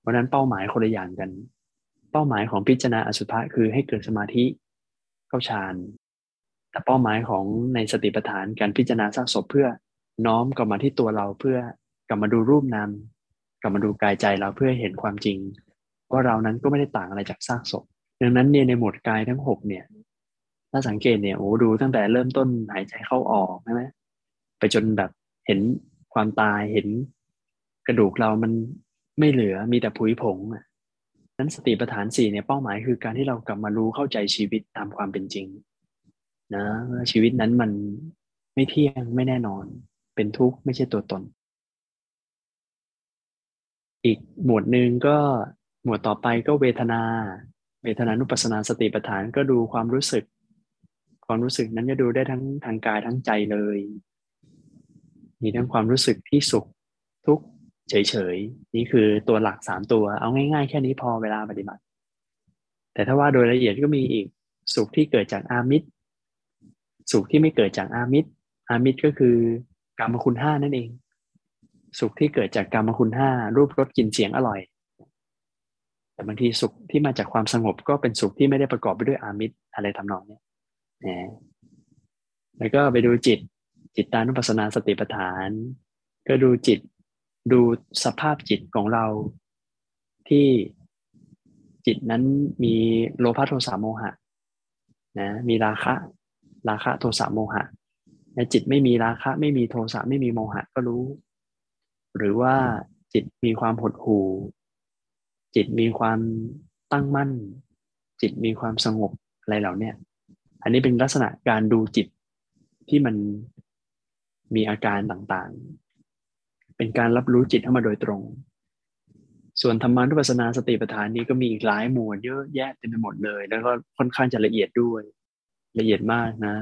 เพราะนั้นเป้าหมายคนละอย่างกัน เป้าหมายของพิจารณาอสุภะคือให้เกิดสมาธิเข้าฌานแต่เป้าหมายของในสติปัฏฐานการพิจารณาสร้างศพเพื่อน้อมกลับมาที่ตัวเราเพื่อกลับมาดูรูปนามกลับมาดูกายใจเราเพื่อเห็นความจริง ว่าเรานั้นก็ไม่ได้ต่างอะไรจากซากศพ ดังนั้นเนี่ยในหมวดกายทั้งหกเนี่ยถ้าสังเกตเนี่ยโอ้ดูตั้งแต่เริ่มต้นหายใจเข้าออกใช่ไหม ไปจนแบบเห็นความตายเห็นกระดูกเรามันไม่เหลือมีแต่ผุยผงนั้นสติปัฏฐานสี่เนี่ยเป้าหมายคือการที่เรากลับมารู้เข้าใจชีวิตตามความเป็นจริงนะว่าชีวิตนั้นมันไม่เที่ยงไม่แน่นอน เป็นทุกข์ไม่ใช่ตัวตน อีกหมวดหนึ่งก็หมวดต่อไปก็เวทนา เวทนานุปัสสนาสติปัฏฐานก็ดูความรู้สึก ความรู้สึกนั้นจะดูได้ทั้งทางกายทั้งใจเลย มีทั้งความรู้สึกที่สุขทุกข์เฉยๆ นี่คือตัวหลักสามตัว เอาง่ายๆ แค่นี้พอเวลาปฏิบัติ แต่ถ้าว่าโดยละเอียดก็มีอีกสุขที่เกิดจากอามิตร สุขที่ไม่เกิดจากอามิตร อามิตรก็คือกรรมคุณห้านั่นเอง สุขที่เกิดจากกรรมคุณห้ารูปรสกลิ่นเสียงอร่อย แต่บางทีสุขที่มาจากความสงบก็เป็นสุขที่ไม่ได้ประกอบไปด้วยอามิตรอะไรทำนองนี้นะแล้วก็ไปดูจิต จิตตานุปัสสนาสติปัฏฐาน ก็ดูจิตดูสภาพจิตของเราที่จิตนั้นมีโลภะโทสะโมหะนะมีราคะราคะโทสะโมหะในจิตไม่มีราคะไม่มีโทสะไม่มีโมหะก็รู้ หรือว่าจิตมีความหดหู่จิตมีความตั้งมั่น จิตมีความสงบอะไรเหล่านี้อันนี้เป็นลักษณะการดูจิตที่มัน มีอาการต่างๆ เป็นการรับรู้จิตเข้ามาโดยตรง ส่วนธรรมานุปัสสนาสติปัฏฐานนี้ก็มีอีกหลายหมวดเยอะแยะเต็มไปหมดเลย แล้วก็ค่อนข้างจะละเอียดด้วย ละเอียดมากนะ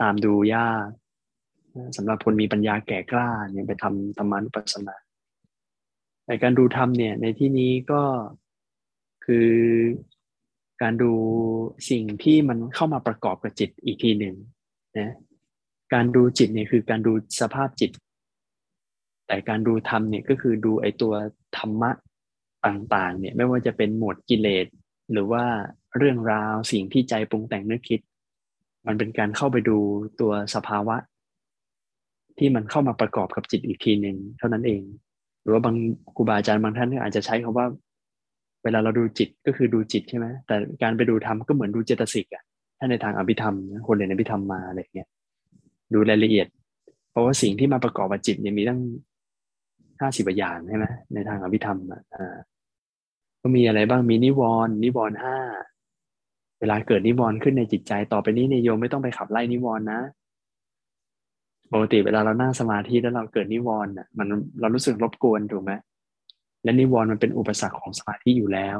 ตามดูยากสำหรับคนมีปัญญาแก่กล้าเนี่ยไปทำธรรมานุปัสสนาแต่การดูธรรมเนี่ยในที่นี้ก็คือการดูสิ่งที่มันเข้ามาประกอบกับจิตอีกทีหนึ่งนะ การดูจิตเนี่ยคือการดูสภาพจิต แต่การดูธรรมเนี่ยก็คือดูไอตัวธรรมะต่างๆ เนี่ยไม่ว่าจะเป็นหมวดกิเลส หรือว่าเรื่องราวสิ่งที่ใจปรุงแต่งนึกคิด มันเป็นการเข้าไปดูตัวสภาวะ ที่มันเข้ามาประกอบกับจิตอีกทีหนึ่งเท่านั้นเอง หรือว่าบางครูบาอาจารย์บางท่านอาจจะใช้คาว่า เวลาเราดูจิตก็คือดูจิตใช่ไหมแต่การไปดูธรรมก็เหมือนดูเจตสิกอะถ้าในทางอภิธรรมคนเรียนอภิธรรมมาอะไรเงี้ย ดูรายละเอียด เพราะว่าสิ่งที่มาประกอบกับจิตเนี่ยมีตั้งห้าสิบอย่างใช่ไหมในทางอภิธรรมอ่าก็มีอะไรบ้างมีนิวรณ์นิวรณ์ห้าเวลาเกิดนิวรณ์ขึ้นในจิตใจต่อไปนี้ในโยมไม่ต้องไปขับไล่นิวรณ์นะปกติเวลาเรานั่งสมาธิแล้วเราเกิดนิวรณ์อะมันเรารู้สึกรบกวนถูกไหมและนิวรณ์มันเป็นอุปสรรคของสมาธิอยู่แล้ว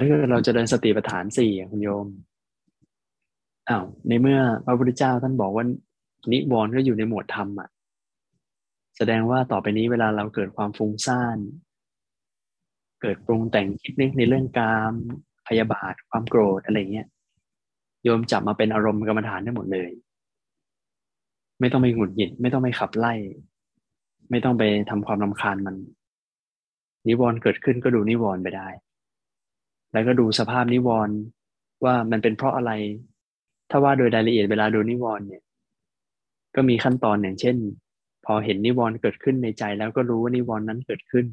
ถ้าเกิดเราจะเดินสติปัฏฐานสี่คุณโยม อ้าวในเมื่อพระพุทธเจ้าท่านบอกว่านิวรณ์ก็อยู่ในหมวดธรรมอะแสดงว่าต่อไปนี้เวลาเราเกิดความฟุ้งซ่านเกิดปรุงแต่งคิดนึกในเรื่องการพยาบาทความโกรธอะไรเงี้ยโยมจับมาเป็นอารมณ์กรรมฐานได้หมดเลย ไม่ต้องไปหงุดหงิดไม่ต้องไปขับไล่ ไม่ต้องไปทำความรำคาญมัน นิวรณ์เกิดขึ้นก็ดูนิวรณ์ไปได้ แล้วก็ดูสภาพนิวรณ์ว่ามันเป็นเพราะอะไร ถ้าว่าโดยรายละเอียดเวลาดูนิวรณ์เนี่ย ก็มีขั้นตอนอย่างเช่น พอเห็นนิวรณ์เกิดขึ้นในใจ แล้วก็รู้ว่านิวรณ์นั้นเกิดขึ้น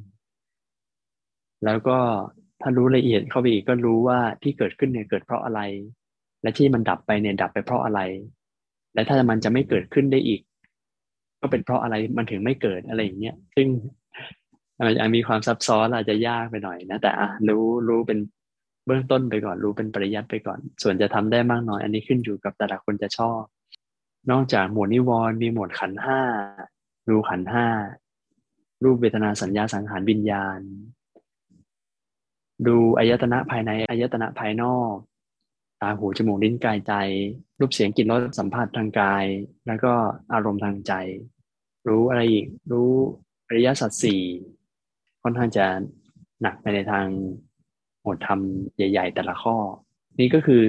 แล้วก็ถ้ารู้ละเอียดเข้าไปอีกก็รู้ว่าที่เกิดขึ้นเนี่ยเกิดเพราะอะไร และที่มันดับไปเนี่ยดับไปเพราะอะไร และถ้ามันจะไม่เกิดขึ้นได้อีก ก็เป็นเพราะอะไรมันถึงไม่เกิดอะไรอย่างเงี้ยซึ่งอาจจะมีความซับซ้อนอาจจะยากไปหน่อยนะแต่อะรู้รู้เป็น เบื้องต้นไปก่อนรู้เป็นปริยัติไปก่อน ส่วนจะทำได้มากน้อย อันนี้ขึ้นอยู่กับแต่ละคนจะชอบ นอกจากหมวดนิวรณ์มีหมวดขันห้ารูขันห้ารูปเวทนาสัญญาสังขารวิญญาณ ดูอายตนะภายในอายตนะภายนอกตาหูจมูกลิ้นกายใจ รูปเสียงกลิ่นรสสัมผัสทางกาย แล้วก็อารมณ์ทางใจ รู้อะไรอีก รู้อริยสัจสี่ค่อนข้างจะหนักไปในทาง หมดธรรมใหญ่ ๆ แต่ละข้อ นี่ก็คือ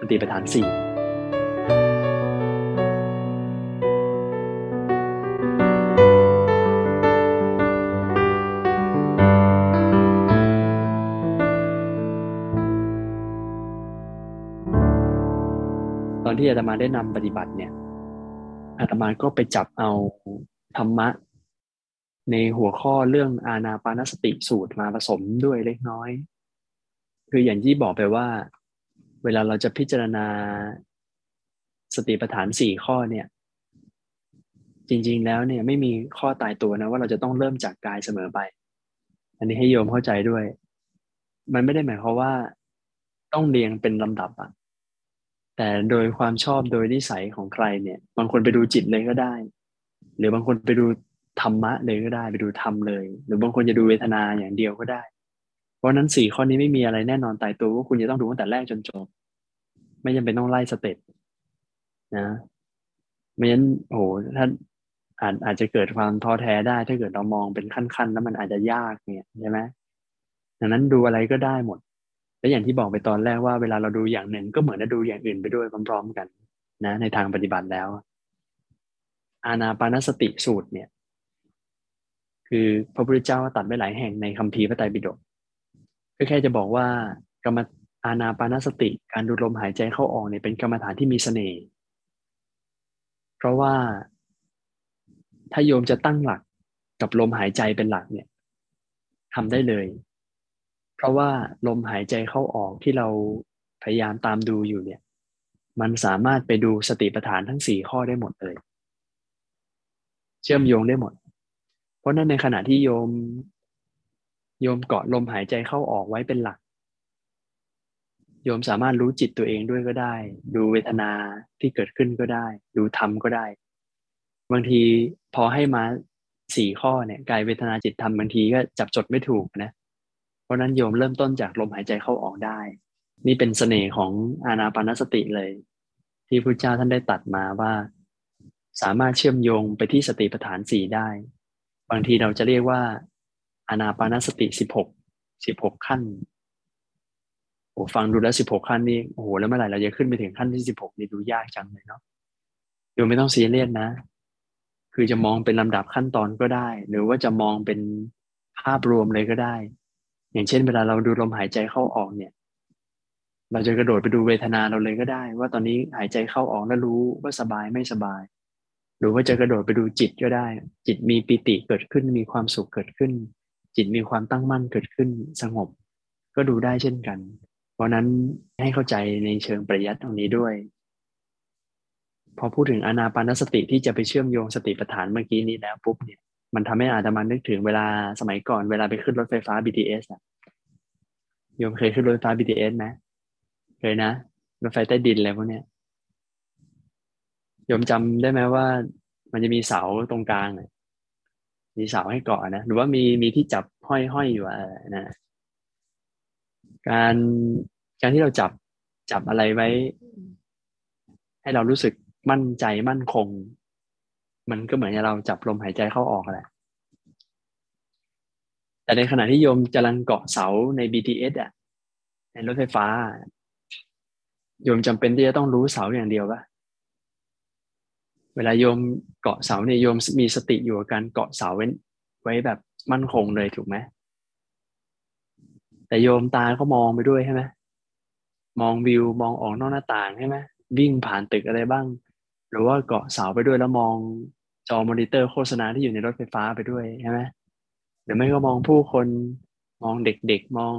สติปัฏฐานสี่ที่อาตมาได้นำปฏิบัติเนี่ยอาตมาก็ไปจับเอาธรรมะ ในหัวข้อเรื่องอาณาปานสติสูตรมาผสมด้วยเล็กน้อย คืออย่างที่บอกไปว่า เวลาเราจะพิจารณาสติปัฏฐานสี่ข้อเนี่ย จริง ๆ แล้วเนี่ยไม่มีข้อตายตัวนะว่าเราจะต้องเริ่มจากกายเสมอไป อันนี้ให้โยมเข้าใจด้วย มันไม่ได้หมายความว่าต้องเรียงเป็นลำดับอะแต่โดยความชอบโดยนิสัยของใครเนี่ย บางคนไปดูจิตเลยก็ได้ หรือบางคนไปดูธรรมะเลยก็ได้ ไปดูธรรมเลย หรือบางคนจะดูเวทนาอย่างเดียวก็ได้ เพราะนั้นสี่ข้อนี้ไม่มีอะไรแน่นอนตายตัวว่าคุณจะต้องดูตั้งแต่แรกจนจบ ไม่จำเป็นต้องไล่สเต็ปนะไม่งั้นโอ้ถ้าอาจอาจจะเกิดความท้อแท้ได้ ถ้าเกิดเรามองเป็นขั้นๆ แล้วมันอาจจะยากเนี่ยใช่ไหมดังนั้นดูอะไรก็ได้หมด และอย่างที่บอกไปตอนแรกว่าเวลาเราดูอย่างหนึ่งก็เหมือนจะดูอย่างอื่นไปด้วยพร้อม ๆ กัน นะ ในทางปฏิบัติแล้ว อาณาปานสติสูตรเนี่ย คือพระพุทธเจ้าตัดไว้หลายแห่งในคัมภีร์พระไตรปิฎก ก็แค่จะบอกว่ากรรมอาณาปานสติการดูลมหายใจเข้าออกเนี่ยเป็นกรรมฐานที่มีเสน่ห์เพราะว่าถ้าโยมจะตั้งหลักกับลมหายใจเป็นหลักเนี่ยทำได้เลย เพราะว่าลมหายใจเข้าออกที่เราพยายามตามดูอยู่เนี่ย มันสามารถไปดูสติปัฏฐานทั้งสี่ข้อได้หมดเลย เชื่อมโยงได้หมด เพราะนั้นในขณะที่โยม โยมเกาะลมหายใจเข้าออกไว้เป็นหลัก โยมสามารถรู้จิตตัวเองด้วยก็ได้ ดูเวทนาที่เกิดขึ้นก็ได้ ดูธรรมก็ได้ บางทีพอให้มาสี่ข้อเนี่ยกายเวทนาจิตธรรมบางทีก็จับจดไม่ถูกนะ เพราะนั้นโยมเริ่มต้นจากลมหายใจเข้าออกได้ นี่เป็นเสน่ห์ของอานาปานสติเลย ที่พระเจ้าท่านได้ตัดมาว่า สามารถเชื่อมโยงไปที่สติปัฏฐานสี่ได้ บางทีเราจะเรียกว่า อานาปานสติสิบหกสิบหกขั้นโอ้ฟังดูแล้วสิบหกขั้นนี่โอ้โหแล้วเมื่อไหร่เราจะขึ้นไปถึงขั้นที่สิบหกนี่ดูยากจังเลยเนาะโยมไม่ต้องซีเรียสนะ คือจะมองเป็นลำดับขั้นตอนก็ได้ หรือว่าจะมองเป็นภาพรวมเลยก็ได้ อย่างเช่น เวลาเราดูลมหายใจเข้าออกเนี่ย เราจะกระโดดไปดูเวทนาเราเลยก็ได้ ว่าตอนนี้หายใจเข้าออกแล้วรู้ว่าสบายไม่สบาย หรือว่าจะกระโดดไปดูจิตก็ได้ จิตมีปิติเกิดขึ้นมีความสุขเกิดขึ้น จิตมีความตั้งมั่นเกิดขึ้นสงบ ก็ดูได้เช่นกัน เพราะนั้นให้เข้าใจในเชิงปริยัติตรงนี้ด้วย พอพูดถึงอนาปานสติที่จะไปเชื่อมโยงสติปัฏฐานเมื่อกี้นี้แล้วปุ๊บเนี่ยมันทำให้อาตมานึกถึงเวลาสมัยก่อนเวลาไปขึ้นรถไฟฟ้า BTS อะโยมเคยขึ้นรถไฟฟ้า BTS ไหมเคยนะรถไฟใต้ดินอะไรพวกเนี้ยโยมจำได้ไหมว่า มันจะมีเสาตรงกลางเนี่ย มีเสาให้เกาะนะ หรือว่ามีมีที่จับห้อยห้อยอยู่นะ การการที่เราจับจับอะไรไว้ ให้เรารู้สึกมั่นใจมั่นคง มันก็เหมือนเราจับลมหายใจเข้าออกแหละแต่ในขณะที่โยมกำลังเกาะเสาใน BTS อะในรถไฟฟ้า โยมจำเป็นที่จะต้องรู้เสาอย่างเดียวปะ เวลาโยมเกาะเสาเนี่ยโยมมีสติอยู่กับการเกาะเสาไว้ไว้แบบมั่นคงเลยถูกไหมแต่โยมตาก็มองไปด้วยใช่ไหมมองวิวมองออกนอกหน้าต่างใช่ไหมวิ่งผ่านตึกอะไรบ้าง หรือว่าเกาะเสาไปด้วยแล้วมองจอมอนิเตอร์โฆษณาที่อยู่ในรถไฟฟ้าไปด้วยใช่ไหมหรือไม่ก็มองผู้คนมองเด็กๆ มอง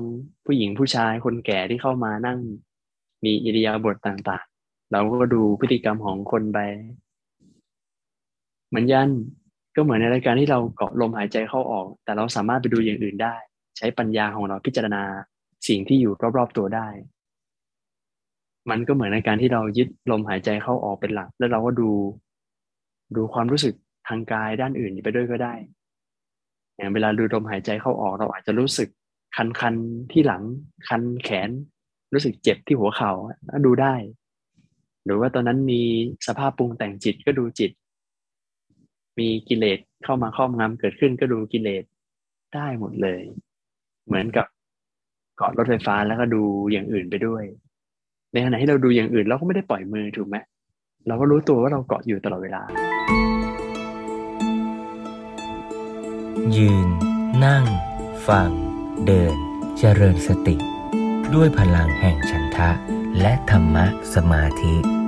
ผู้หญิงผู้ชายคนแก่ที่เข้ามานั่ง มีอิริยาบถต่างๆ เราก็ดูพฤติกรรมของคนไป เหมือนยันก็เหมือนในรายการที่เราเกาะลมหายใจเข้าออก แต่เราสามารถไปดูอย่างอื่นได้ ใช้ปัญญาของเราพิจารณาสิ่งที่อยู่รอบๆตัวได้ มันก็เหมือนในการที่เรายึดลมหายใจเข้าออกเป็นหลัก แล้วเราก็ดูดูความรู้สึกทางกายด้านอื่นไปด้วยก็ได้ อย่างเวลาดูลมหายใจเข้าออกเราอาจจะรู้สึกคันคันที่หลัง คันแขน รู้สึกเจ็บที่หัวเขา่าดูได้ หรือว่าตอนนั้นมีสภาพปรุงแต่งจิตก็ดูจิต มีกิเลสเข้ามาครอบงำเกิดขึ้นก็ดูกิเลสได้หมดเลย เหมือนกับเกาะรถไฟฟ้าแล้วก็ดูอย่างอื่นไปด้วย ในขณะที่เราดูอย่างอื่นเราก็ไม่ได้ปล่อยมือถูกไหมเราก็รู้ตัวว่าเราเกาะอยู่ตลอดเวลา ยืน นั่ง ฟัง เดิน เจริญสติ ด้วยพลังแห่งฉันทะ และธรรมะสมาธิ